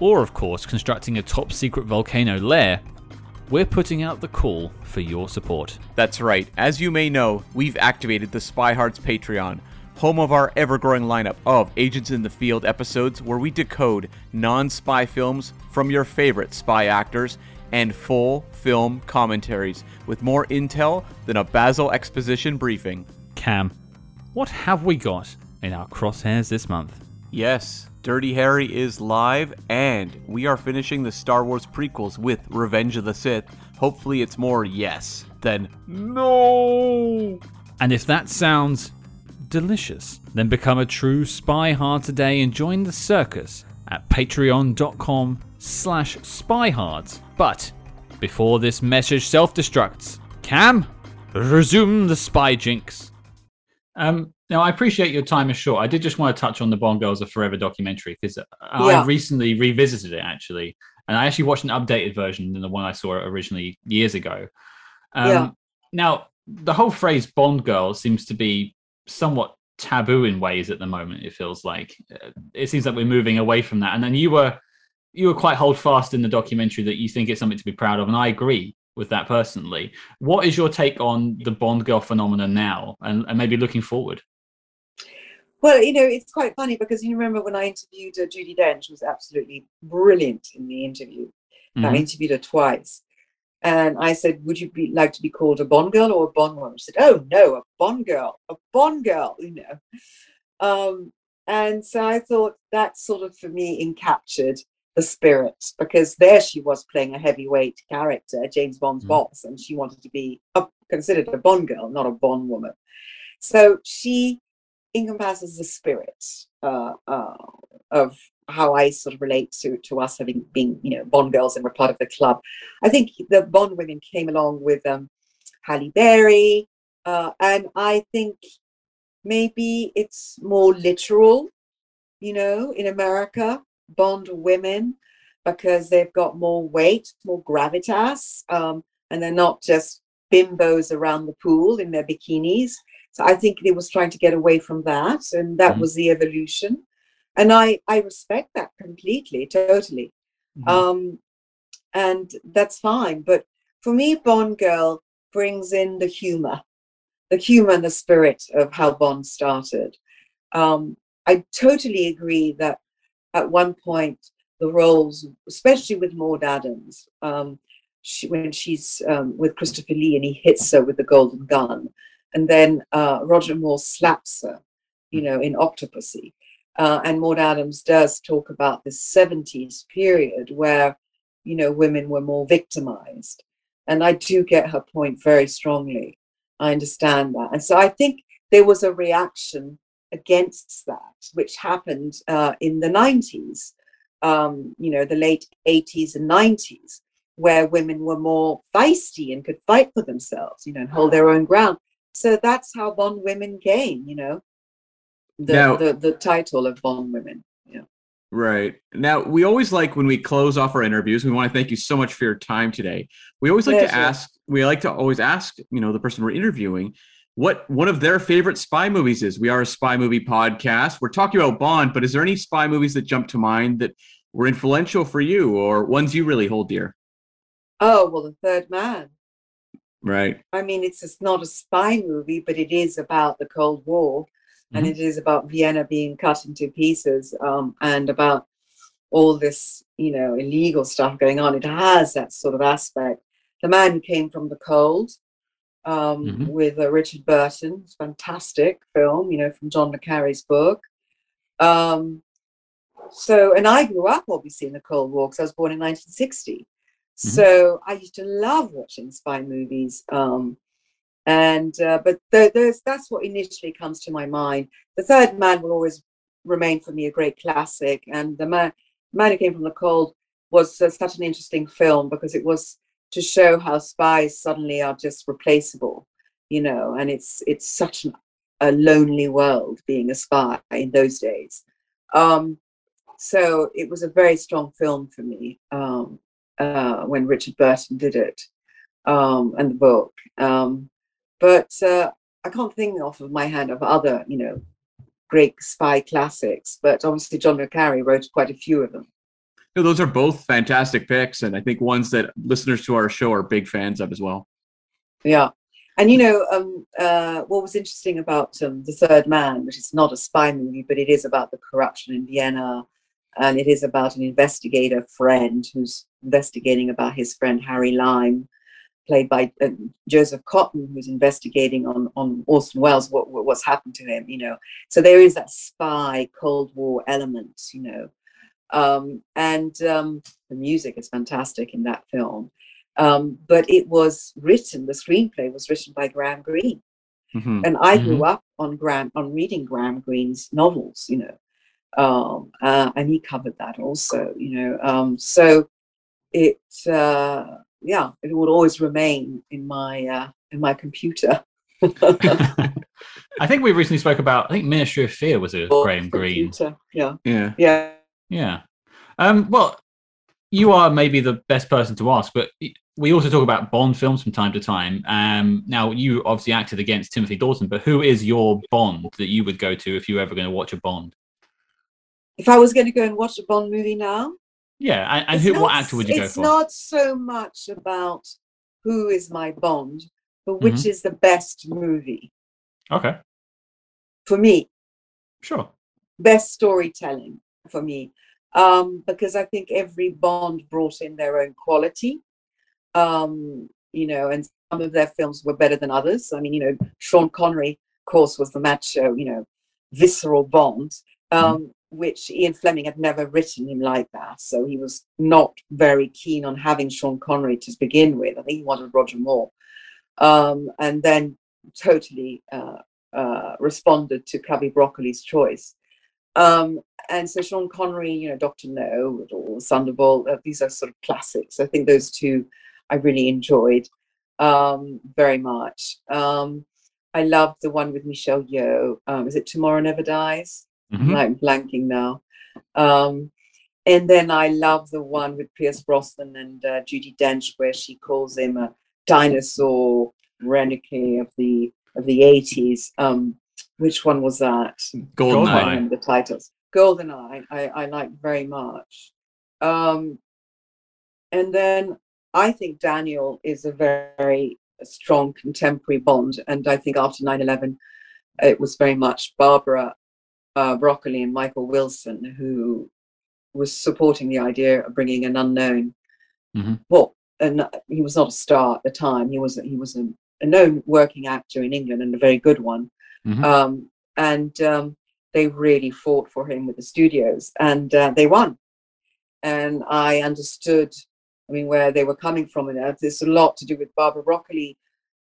or of course constructing a top secret volcano lair. We're putting out the call for your support. That's right. As you may know, we've activated the Spy Hards Patreon, home of our ever growing lineup of Agents in the Field episodes where we decode non spy films from your favorite spy actors and full film commentaries with more intel than a Basil exposition briefing. Cam, what have we got in our crosshairs this month? Yes, Dirty Harry is live, and we are finishing the Star Wars prequels with Revenge of the Sith. Hopefully, it's more yes than no. And if that sounds delicious, then become a true spy hard today and join the circus at patreon.com slash spyhards. But before this message self-destructs, Cam, resume the spy jinx. Um, now, I appreciate your time is short. I did just want to touch on the Bond Girls Are Forever documentary because Yeah. I recently revisited it actually, and I actually watched an updated version than the one I saw originally years ago. Um, Yeah. Now, the whole phrase Bond girl seems to be somewhat taboo in ways at the moment. It feels like Uh, it seems like we're moving away from that. And then you were you were quite hold fast in the documentary that you think it's something to be proud of, and I agree with that personally. What is your take on the Bond girl phenomenon now, and, and maybe looking forward? Well, you know, it's quite funny because you remember when I interviewed uh, Judi Dench, she was absolutely brilliant in the interview. Mhm. I interviewed her twice. And I said, Would you be like to be called a Bond girl or a Bond woman? She said, Oh no, a Bond girl, a Bond girl, you know. Um, and so I thought that sort of for me encaptured the spirit because there she was playing a heavyweight character, James Bond's Mhm. boss, and she wanted to be a, considered a Bond girl, not a Bond woman. So she encompasses the spirit uh, uh, of how I sort of relate to to us having been, you know, Bond girls and we're part of the club. I think the Bond women came along with um, Halle Berry, uh, and I think maybe it's more literal, you know, in America, Bond women, because they've got more weight, more gravitas, um, and they're not just bimbos around the pool in their bikinis. So I think they was trying to get away from that, and that Mhm. was the evolution. And I I respect that completely, totally. Mhm. Um, and that's fine. But for me, Bond Girl brings in the humor, the humor and the spirit of how Bond started. Um, I totally agree that at one point the roles, especially with Maud Adams, um, she, when she's um, with Christopher Lee and he hits her with the golden gun, and then uh, Roger Moore slaps her, you know, in Octopussy. Uh, and Maud Adams does talk about this 70s period where, you know, women were more victimized. And I do get her point very strongly. I understand that. And so I think there was a reaction against that, which happened uh, in the 90s, um, you know, the late 80s and 90s, where women were more feisty and could fight for themselves, you know, and hold their own ground. So that's how Bond women came, you know, the, Now- the, the title of Bond women. Yeah. Right. Now, we always like when we close off our interviews, we want to thank you so much for your time today. We always like to ask, we like to always ask, you know, the person we're interviewing what one of their favorite spy movies is. We are a spy movie podcast. We're talking about Bond, but is there any spy movies that jump to mind that were influential for you or ones you really hold dear? Oh, well, The Third Man. Right. I mean, it's just not a spy movie, but it is about the Cold War, and it is about Vienna being cut into pieces, um, and about all this, you know, illegal stuff going on. It has that sort of aspect. The Man Who Came from the Cold, um, Mhm. with uh, Richard Burton, it's fantastic film, you know, from John le Carre's book. Um, so, and I grew up obviously in the Cold War because I was born in 1960. So I used to love watching spy movies. Um, and uh, but th- that's what initially comes to my mind. The Third Man will always remain for me a great classic, and the man, man who came from the cold was uh, such an interesting film because it was to show how spies suddenly are just replaceable, you know, and it's it's such an, a lonely world being a spy in those days. Um, so it was a very strong film for me um, uh, when Richard Burton did it um, and the book. Um, but uh, I can't think off of my hand of other, you know, great spy classics. But obviously, John le Carre wrote quite a few of them. Those are both fantastic picks, and I think ones that listeners to our show are big fans of as well. Yeah. And you know, um, uh, what was interesting about um, The Third Man, which is not a spy movie, but it is about the corruption in Vienna. And it is about an investigator friend who's investigating about his friend Harry Lime, played by uh, Joseph Cotten, who's investigating on, on Orson Welles what- what's happened to him, you know. So there is that spy Cold War element, you know. Um, and um, the music is fantastic in that film. Um, but it was written, the screenplay was written by Graham Greene. Mhm. And I grew up on Graham, on reading Graham Greene's novels, you know. Um, uh, and he covered that also, you know. Um, so it, uh, yeah, it would always remain in my uh, in my computer. I think we recently spoke about. I think Ministry of Fear was a Graham Greene. Yeah, Yeah. yeah. Yeah. Um, well, you are maybe the best person to ask, but we also talk about Bond films from time to time. Um, now, you obviously acted against Timothy Dalton, but who is your Bond that you would go to if you were ever going to watch a Bond? If I was going to go and watch a Bond movie now, Yeah, and, and who? not What actor would you go it's for? not so much about who is my Bond, but which Mm-hmm. is the best movie Okay, for me, sure. best storytelling for me. Um, because I think every Bond brought in their own quality. Um, you know, and some of their films were better than others. I mean, you know, Sean Connery, of course, was the macho, you know, visceral Bond, um, which Ian Fleming had never written him like that. So he was not very keen on having Sean Connery to begin with. I think he wanted Roger Moore. Um, and then totally uh, uh, responded to Cubby Broccoli's choice. Um, and so Sean Connery, you know, Doctor No or Thunderbolt, uh, these are sort of classics. I think those two I really enjoyed um, very much. Um, I loved the one with Michelle Yeoh. Um, is it Tomorrow Never Dies? Mhm. I'm blanking now. Um, and then I love the one with Pierce Brosnan and uh, Judi Dench, where she calls him a dinosaur renegade of the of the 80s. Um, which one was that? Goldeneye. I the titles. Goldeneye, I, I like very much. Um, and then I think Daniel is a very strong contemporary Bond. And I think after 9 11, it was very much Barbara uh, Broccoli and Michael Wilson who was supporting the idea of bringing an unknown. Mhm. Well, and he was not a star at the time. He was he was a, a known working actor in England and a very good one. Mhm. Um, and um, they really fought for him with the studios, and uh, they won. And I understood, I mean, where they were coming from, and uh, there's a lot to do with Barbara Broccoli,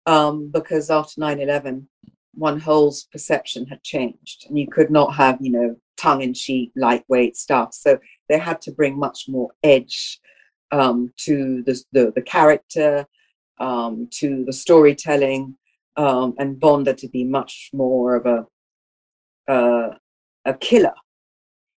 um, because after 9/11, one whole's perception had changed, and you could not have, you know, tongue-in-cheek, lightweight stuff. So they had to bring much more edge um, to the, the the character, um, to the storytelling, um, and Bond to be much more of a uh, a killer.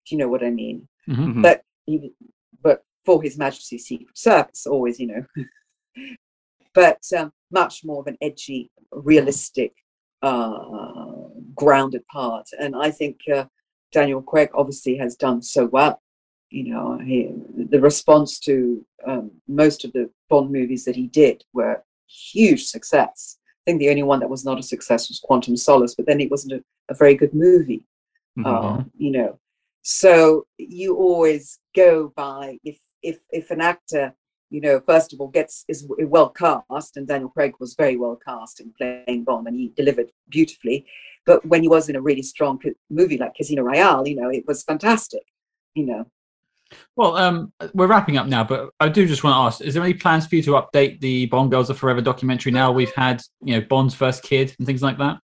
Do you know what I mean? Mhm. Mhm. But he, but for His Majesty's Secret Service, always, you know. but um, much more of an edgy, realistic, uh, grounded part, and I think uh, Daniel Craig obviously has done so well. You know, he, the response to um, most of the Bond movies that he did were huge success. Think the only one that was not a success was Quantum Solace, but then it wasn't a, a very good movie. Mhm. Uh, you know, so you always go by if if if an actor, you know, first of all gets is well cast, and Daniel Craig was very well cast in playing Bond, and he delivered beautifully. But when he was in a really strong movie like Casino Royale, you know, it was fantastic. You know, Well, um, we're wrapping up now, but I do just want to ask: Is there any plans for you to update the Bond Girls Are Forever documentary? Now we've had, you know, Bond's first kid and things like that.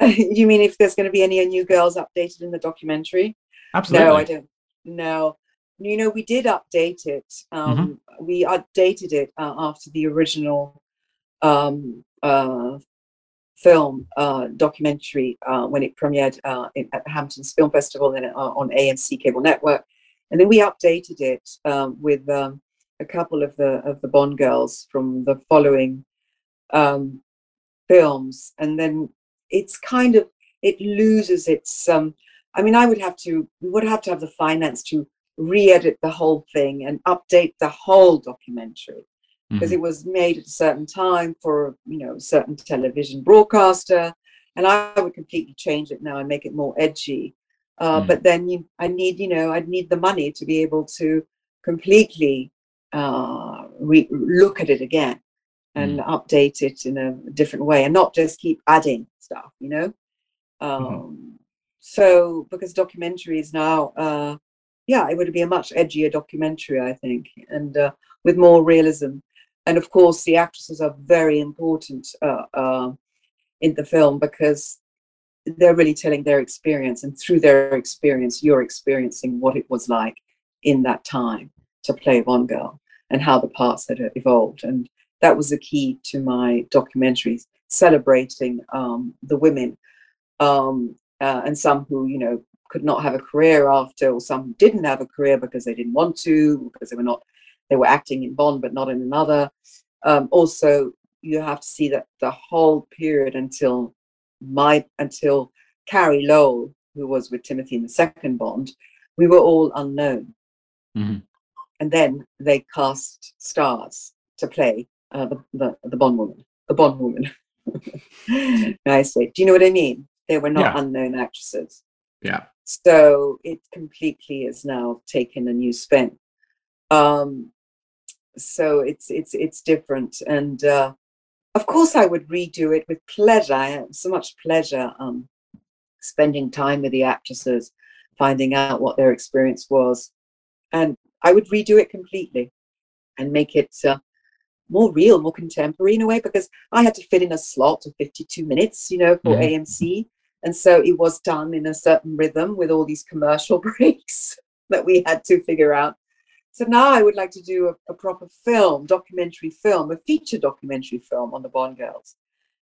you mean if there's going to be any new girls updated in the documentary? Absolutely. No, I don't. No, you know, we did update it. Um, We updated it uh, after the original um, uh, film uh, documentary uh, when it premiered uh, in, at the Hamptons Film Festival and uh, on AMC Cable Network, and then we updated it um, with um, a couple of the of the Bond girls from the following um, films, and then it's kind of it loses its um, I mean, I would have to, we would have to have the finance to re-edit the whole thing and update the whole documentary because Mhm. it was made at a certain time for, you know, a certain television broadcaster, and I would completely change it now and make it more edgy. Uh, Mm. But then you, I need, you know, I'd need the money to be able to completely uh, re- look at it again and update it in a different way and not just keep adding stuff, you know. Um, So because documentaries now, uh, yeah, it would be a much edgier documentary, I think, and uh, with more realism. And of course, the actresses are very important uh, uh, in the film because they're really telling their experience, and through their experience, you're experiencing what it was like in that time to play one girl and how the parts had evolved. And that was the key to my documentaries, celebrating um, the women um, uh, and some who, you know, could not have a career after, or some who didn't have a career because they didn't want to, because they were not, they were acting in Bond but not in another. Um, also, you have to see that the whole period until my until Carey Lowell, who was with Timothy in the second Bond, we were all unknown. Mhm. and then they cast stars to play uh, the, the the Bond woman, the Bond woman. Nicely. Do you know what I mean? They were not Yeah. unknown actresses. Yeah. So it completely is now taken a new spin. Um, so it's it's it's different, and uh, of course I would redo it with pleasure. I so much pleasure um, spending time with the actresses, finding out what their experience was, and I would redo it completely and make it uh, more real, more contemporary in a way, because I had to fit in a slot of 52 minutes, you know, for Mhm. AMC. And so it was done in a certain rhythm with all these commercial breaks that we had to figure out. So now I would like to do a, a proper film, documentary film, a feature documentary film on the Bond girls.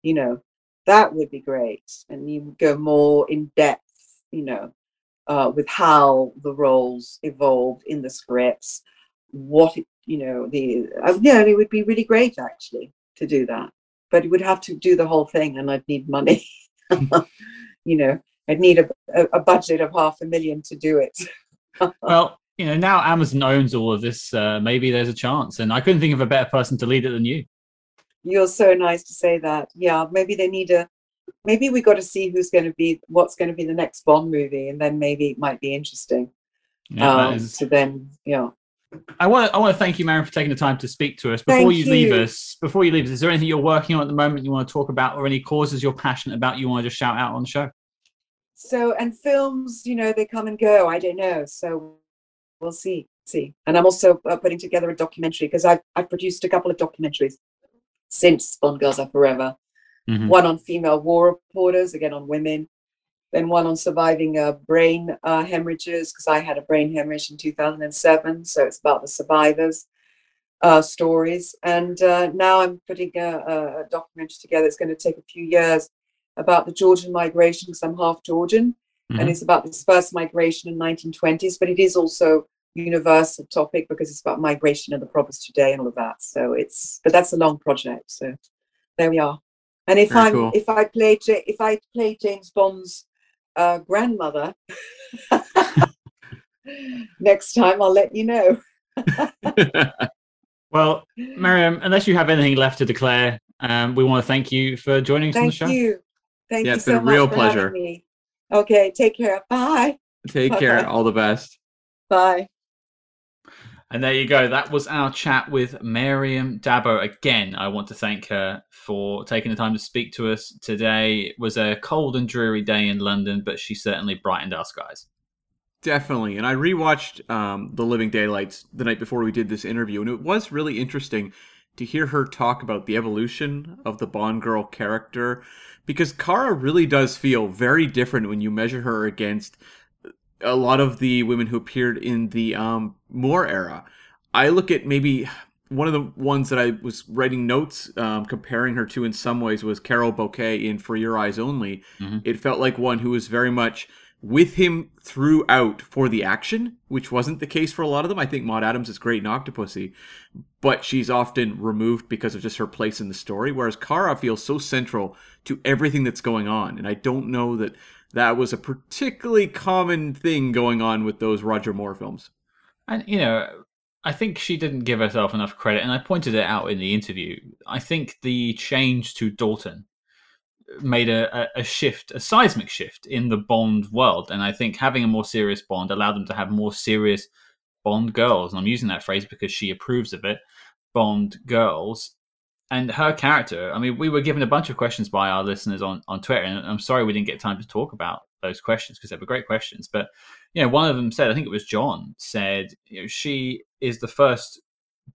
You know, that would be great. And you go more in depth, you know, uh, with how the roles evolved in the scripts, what it, you know, the uh, yeah, it would be really great actually to do that. But it would have to do the whole thing, and I'd need money. you know, I'd need a, a, a budget of half a million to do it. Well, you know, now Amazon owns all of this. Uh, maybe there's a chance, and I couldn't think of a better person to lead it than you. You're so nice to say that. Yeah, maybe they need a. Maybe we got to see who's going to be what's going to be the next Bond movie, and then maybe it might be interesting. Yeah, um, is- to then, yeah. I want to, I want to thank you, Marion, for taking the time to speak to us. Before Thank you, leave us, before you leave us, is there anything you're working on at the moment you want to talk about, or any causes you're passionate about you want to just shout out on the show? So and films, you know, they come and go. I don't know. So we'll see. See. And I'm also uh, putting together a documentary because I've I've produced a couple of documentaries since Bond Girls Are Forever. Mhm. One on female war reporters, again on women. Then one on surviving uh, brain uh, hemorrhages because I had a brain hemorrhage in 2007. So it's about the survivors' uh, stories. And uh, now I'm putting a a documentary together. It's going to take a few years about the Georgian migration because I'm half Georgian and Mhm. it's about this first migration in 1920s but it is also universal topic because it's about migration and the problems today and all of that so it's but that's a long project so there we are and if i'm cool. if i play if i play james bond's uh, grandmother next time i'll let you know Well, Miriam, unless you have anything left to declare, um, we want to thank you for joining us on the show. thank you thank Yeah, you it's so been a real pleasure. Me. okay take care bye Take care. All the best. bye And there you go. That was our chat with Miriam d'Abo. Again, I want to thank her for taking the time to speak to us today. It was a cold and dreary day in London, but she certainly brightened our skies. Definitely. And I rewatched um, The Living Daylights the night before we did this interview, and it was really interesting to hear her talk about the evolution of the Bond girl character because Kara really does feel very different when you measure her against a lot of the women who appeared in the um, Moore era. I look at maybe one of the ones that I was writing notes um, comparing her to in some ways was Carole Bouquet in For Your Eyes Only. Mhm. It felt like one who was very much with him throughout for the action, which wasn't the case for a lot of them. I think Maud Adams is great in Octopussy, but she's often removed because of just her place in the story. Whereas Kara feels so central to everything that's going on, and I don't know that that was a particularly common thing going on with those Roger Moore films. And, you know, I think she didn't give herself enough credit, and I pointed it out in the interview. I think the change to Dalton made a, a, shift, a seismic shift in the Bond world. And I think having a more serious Bond allowed them to have more serious Bond girls. And I'm using that phrase because she approves of it Bond girls. And her character, I mean, we were given a bunch of questions by our listeners on, on Twitter, and I'm sorry we didn't get time to talk about those questions because they were great questions. But you know, one of them said, I think it was John, said, you know, she is the first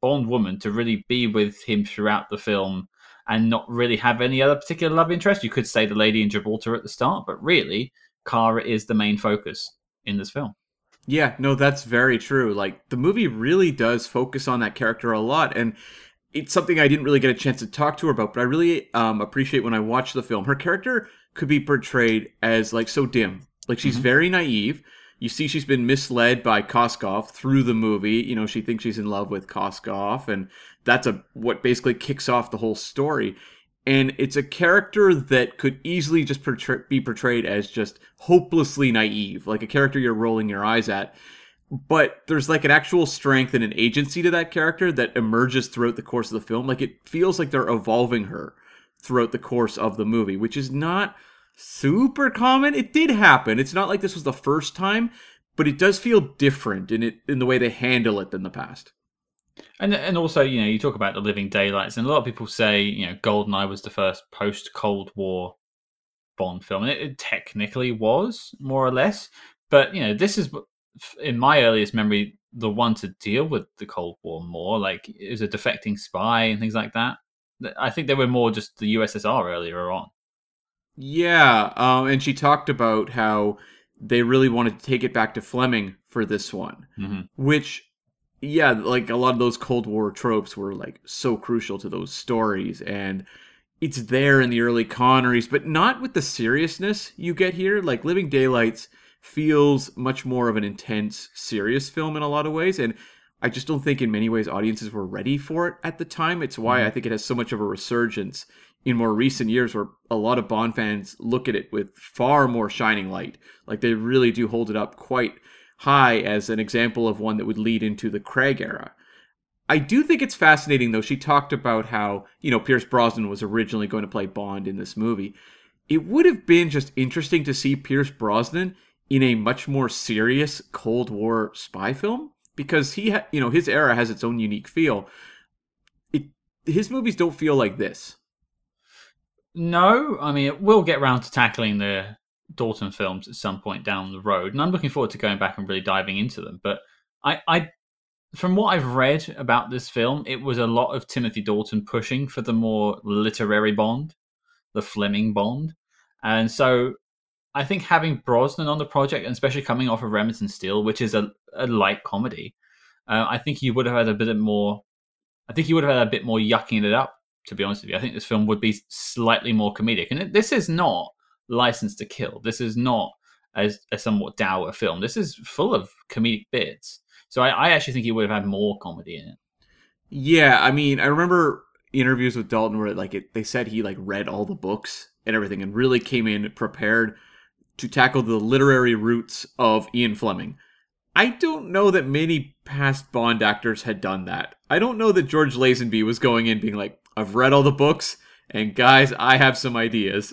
Bond woman to really be with him throughout the film and not really have any other particular love interest. You could say the lady in Gibraltar at the start, but really, Kara is the main focus in this film. Yeah, no, that's very true. Like the movie really does focus on that character a lot, and it's something I didn't really get a chance to talk to her about. But I really um, appreciate when I watch the film. Her character could be portrayed as like so dim, like she's Mhm. very naive. You see, she's been misled by Koskov through the movie. You know, she thinks she's in love with Koskov, and that's a what basically kicks off the whole story. And it's a character that could easily just portray, be portrayed as just hopelessly naive, like a character you're rolling your eyes at. But there's like an actual strength and an agency to that character that emerges throughout the course of the film. Like it feels like they're evolving her throughout the course of the movie, which is not super common. It did happen. It's not like this was the first time, but it does feel different in it in the way they handle it than the past. And and also, you know, you talk about the Living Daylights, and a lot of people say, you know, Goldeneye was the first post Cold War Bond film, and it, it, technically was more or less. But you know, this is in my earliest memory the one to deal with the Cold War more, like as a defecting spy and things like that. I think they were more just the USSR earlier on. Yeah, um, and she talked about how they really wanted to take it back to Fleming for this one, mm-hmm. which, yeah, like a lot of those Cold War tropes were like so crucial to those stories, and it's there in the early Connerys, but not with the seriousness you get here. Like Living Daylights feels much more of an intense, serious film in a lot of ways, and I just don't think in many ways audiences were ready for it at the time. It's why mm-hmm. I think it has so much of a resurgence in more recent years where a lot of Bond fans look at it with far more shining light. Like they really do hold it up quite high as an example of one that would lead into the Craig era. I do think it's fascinating though. She talked about how, you know, Pierce Brosnan was originally going to play Bond in this movie. It would have been just interesting to see Pierce Brosnan in a much more serious Cold War spy film because he, ha- you know, his era has its own unique feel. It, his movies don't feel like this. No, I mean we'll get around to tackling the Dalton films at some point down the road, and I'm looking forward to going back and really diving into them. But I, I, from what I've read about this film, it was a lot of Timothy Dalton pushing for the more literary Bond, the Fleming Bond, and so I think having Brosnan on the project, and especially coming off of Remington Steele, which is a, a light comedy, uh, I think you would have had a bit more. I think you would have had a bit more yucking it up to be honest with you. I think this film would be slightly more comedic. And this is not License to Kill. This is not a, a somewhat dour film. This is full of comedic bits. So I, I actually think he would have had more comedy in it. Yeah, I mean, I remember interviews with Dalton where like it, they said he like read all the books and everything and really came in prepared to tackle the literary roots of Ian Fleming. I don't know that many past Bond actors had done that. I don't know that George Lazenby was going in being like, I've read all the books, and guys, I have some ideas.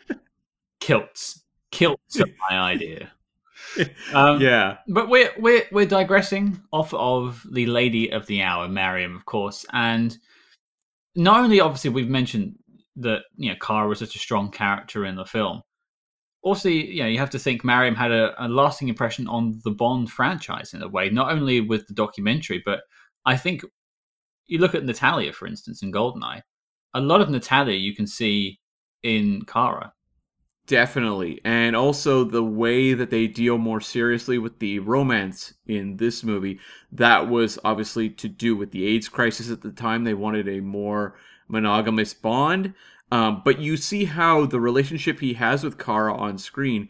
Kilts. Kilts are my idea. Um, yeah, but we're we're we're digressing off of the lady of the hour, Maryam, of course, and not only obviously we've mentioned that you know Kara was such a strong character in the film. Also, you know, you have to think Maryam had a, a lasting impression on the Bond franchise in a way, not only with the documentary, but I think you look at Natalia, for instance, in Goldeneye. A lot of Natalia you can see in Kara. Definitely. And also the way that they deal more seriously with the romance in this movie, that was obviously to do with the AIDS crisis at the time. They wanted a more monogamous bond. Um, but you see how the relationship he has with Kara on screen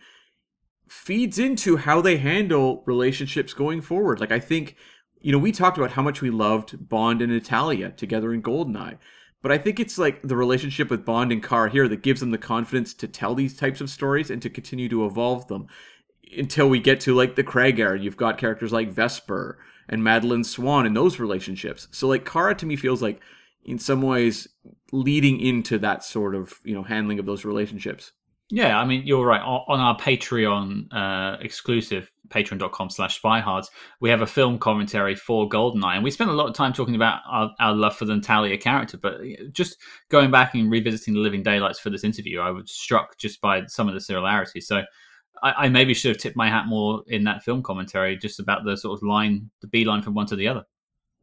feeds into how they handle relationships going forward. Like, I think you know, we talked about how much we loved Bond and Natalia together in Goldeneye. But I think it's like the relationship with Bond and Carr here that gives them the confidence to tell these types of stories and to continue to evolve them until we get to like the Craig era. You've got characters like Vesper and Madeleine Swann in those relationships. So like Kara to me feels like in some ways leading into that sort of, you know, handling of those relationships. Yeah, I mean, you're right. On our Patreon uh, exclusive, patreon.com slash spyhards, we have a film commentary for Goldeneye. And we spent a lot of time talking about our, our, love for the Natalia character. But just going back and revisiting The Living Daylights for this interview, I was struck just by some of the similarities. So I, I maybe should have tipped my hat more in that film commentary just about the sort of line, the B line from one to the other.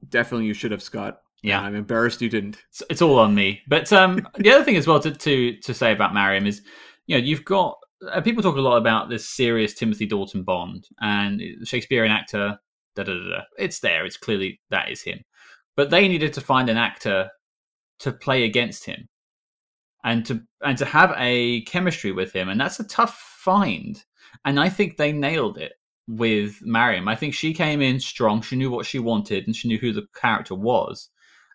Definitely you should have, Scott. Yeah, I'm embarrassed you didn't. It's, it's all on me. But um, the other thing as well to, to, to say about Maryam is you know, you've got uh, people talk a lot about this serious Timothy Dalton Bond and Shakespearean actor. Da, da, da, da. It's there. It's clearly that is him. But they needed to find an actor to play against him, and to and to have a chemistry with him, and that's a tough find. And I think they nailed it with Maryam. I think she came in strong. She knew what she wanted, and she knew who the character was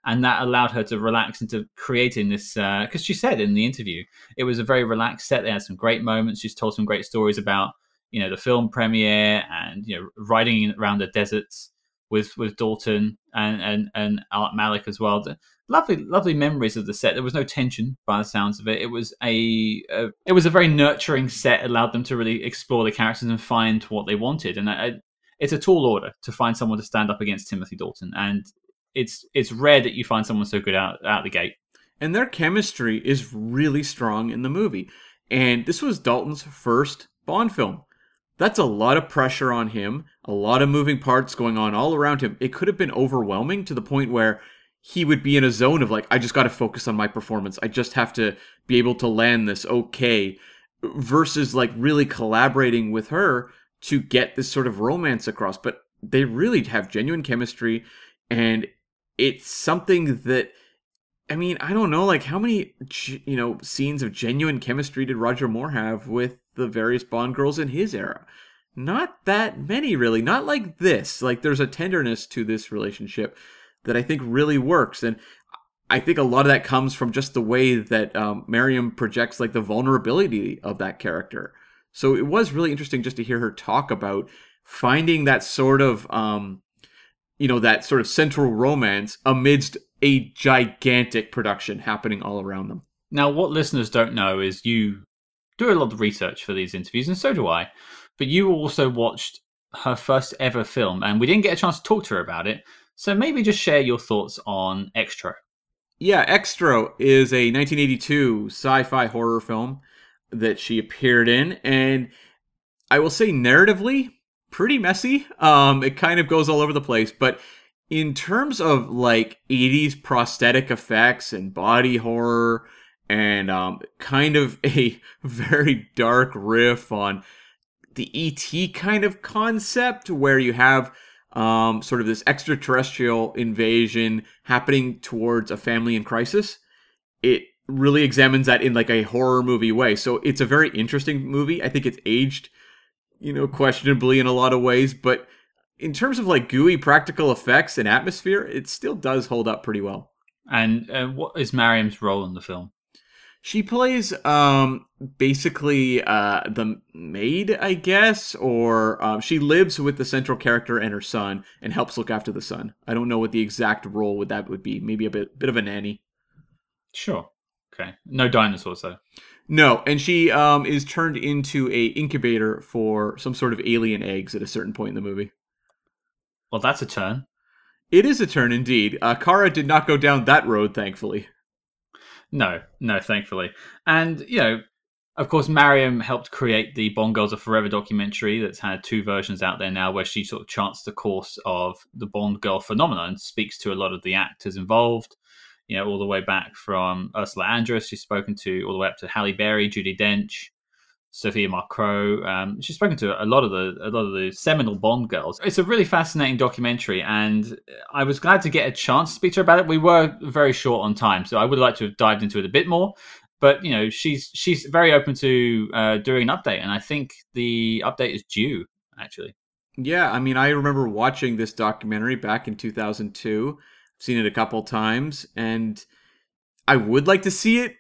and that allowed her to relax into creating this. Because uh, she said in the interview, it was a very relaxed set. They had some great moments. She's told some great stories about you know the film premiere and you know riding around the deserts with with Dalton and and and Art Malik as well. Lovely lovely memories of the set. There was no tension by the sounds of it. It was a, a it was a very nurturing set. Allowed them to really explore the characters and find what they wanted. And I, it's a tall order to find someone to stand up against Timothy Dalton. And it's it's rare that you find someone so good out out the gate. And their chemistry is really strong in the movie. And this was Dalton's first Bond film. That's a lot of pressure on him, a lot of moving parts going on all around him. It could have been overwhelming to the point where he would be in a zone of like, I just got to focus on my performance. I just have to be able to land this okay, versus like really collaborating with her to get this sort of romance across. But they really have genuine chemistry, and it's something that. I mean, I don't know, like how many, you know, scenes of genuine chemistry did Roger Moore have with the various Bond girls in his era. Not that many, really. Not like this. Like, there's a tenderness to this relationship that I think really works. And I think a lot of that comes from just the way that um, Maryam projects, like, the vulnerability of that character. So it was really interesting just to hear her talk about finding that sort of, um, you know, that sort of central romance amidst a gigantic production happening all around them. Now, what listeners don't know is you do a lot of research for these interviews, and so do I. But you also watched her first ever film, and we didn't get a chance to talk to her about it. So maybe just share your thoughts on Xtro. Yeah, Xtro is a 1982 sci-fi horror film that she appeared in, and I will say narratively pretty messy. Um, it kind of goes all over the place, but in terms of like 80s prosthetic effects and body horror and um, kind of a very dark riff on the ET kind of concept where you have um, sort of this extraterrestrial invasion happening towards a family in crisis. It really examines that in like a horror movie way. So it's a very interesting movie. I think it's aged, you know, questionably in a lot of ways, but in terms of like gooey practical effects and atmosphere, it still does hold up pretty well. And uh, what is Maryam's role in the film? She plays um basically uh the maid, I guess, or um, she lives with the central character and her son and helps look after the son. I don't know what the exact role would that would be. Maybe a bit bit of a nanny. Sure. Okay. No dinosaurs though. No, and she um is turned into a incubator for some sort of alien eggs at a certain point in the movie. Well, that's a turn. It is a turn indeed. Uh, Kara did not go down that road, thankfully. No, no, thankfully. And, you know, of course, Maryam helped create the Bond Girls Are Forever documentary that's had two versions out there now where she sort of charts the course of the Bond girl phenomenon and speaks to a lot of the actors involved, you know, all the way back from Ursula Andress, she's spoken to, all the way up to Halle Berry, Judi Dench, Sophia Marceau. Um, she's spoken to a lot of the a lot of the seminal Bond girls. It's a really fascinating documentary, and I was glad to get a chance to speak to her about it. We were very short on time, so I would like to have dived into it a bit more. But you know, she's she's very open to uh, doing an update, and I think the update is due actually. Yeah, I mean, I remember watching this documentary back in 2002. Seen it a couple times, and I would like to see it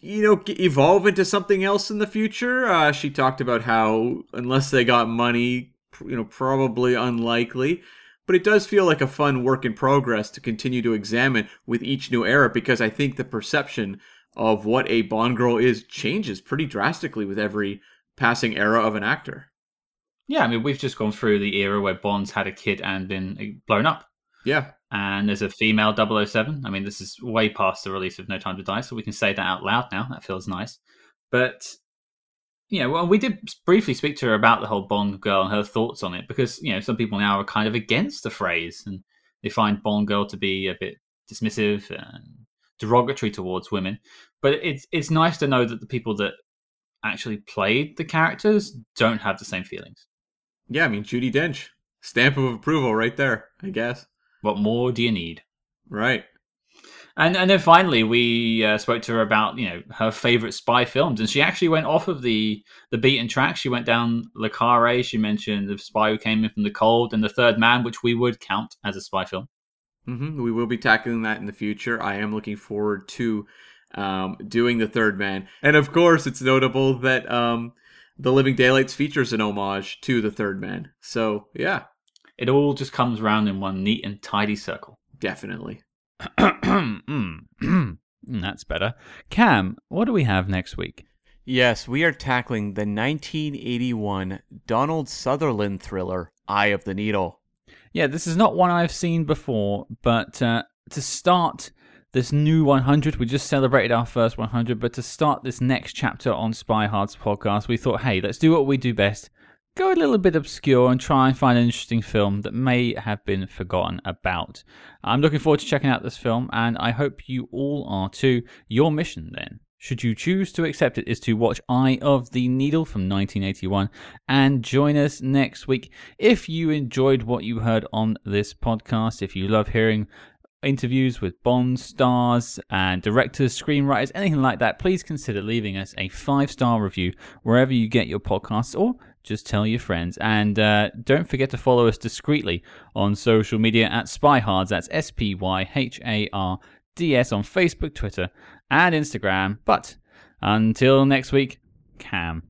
you know, evolve into something else in the future. Uh, she talked about how unless they got money, you know, probably unlikely. But it does feel like a fun work in progress to continue to examine with each new era because I think the perception of what a Bond girl is changes pretty drastically with every passing era of an actor. Yeah, I mean, we've just gone through the era where Bond's had a kid and been blown up. Yeah and there's a female 007. I mean, this is way past the release of No Time to Die, so we can say that out loud now. That feels nice. But you know, well, we did briefly speak to her about the whole Bond girl and her thoughts on it because you know some people now are kind of against the phrase and they find Bond girl to be a bit dismissive and derogatory towards women. But it's it's nice to know that the people that actually played the characters don't have the same feelings. Yeah, I mean Judi Dench, stamp of approval right there, I guess. What more do you need? Right. And and then finally, we uh, spoke to her about you know her favorite spy films, and she actually went off of the the beaten track. She went down Le Carré. She mentioned the Spy Who Came In from the Cold and The Third Man, which we would count as a spy film. Mm-hmm. We will be tackling that in the future. I am looking forward to um, doing The Third Man, and of course, it's notable that um, The Living Daylights features an homage to the Third Man. So yeah, It all just comes round in one neat and tidy circle. definitely. Mm, That's better. Cam, what do we have next week? Yes, we are tackling the 1981 Donald Sutherland thriller, Eye of the Needle. Yeah, this is not one I've seen before, but uh, to start this new 100, we just celebrated our first 100, but to start this next chapter on Spy Hards podcast, we thought, hey, let's do what we do best. Go a little bit obscure and try and find an interesting film that may have been forgotten about. I'm looking forward to checking out this film, and I hope you all are too. Your mission, then, should you choose to accept it, is to watch Eye of the Needle from 1981 and join us next week. If you enjoyed what you heard on this podcast, if you love hearing interviews with Bond stars and directors, screenwriters, anything like that, please consider leaving us a five star review wherever you get your podcasts or just tell your friends. And uh, don't forget to follow us discreetly on social media at SpyHards. That's S P Y H A R D S on Facebook, Twitter, and Instagram. But until next week, Cam,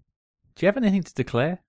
do you have anything to declare?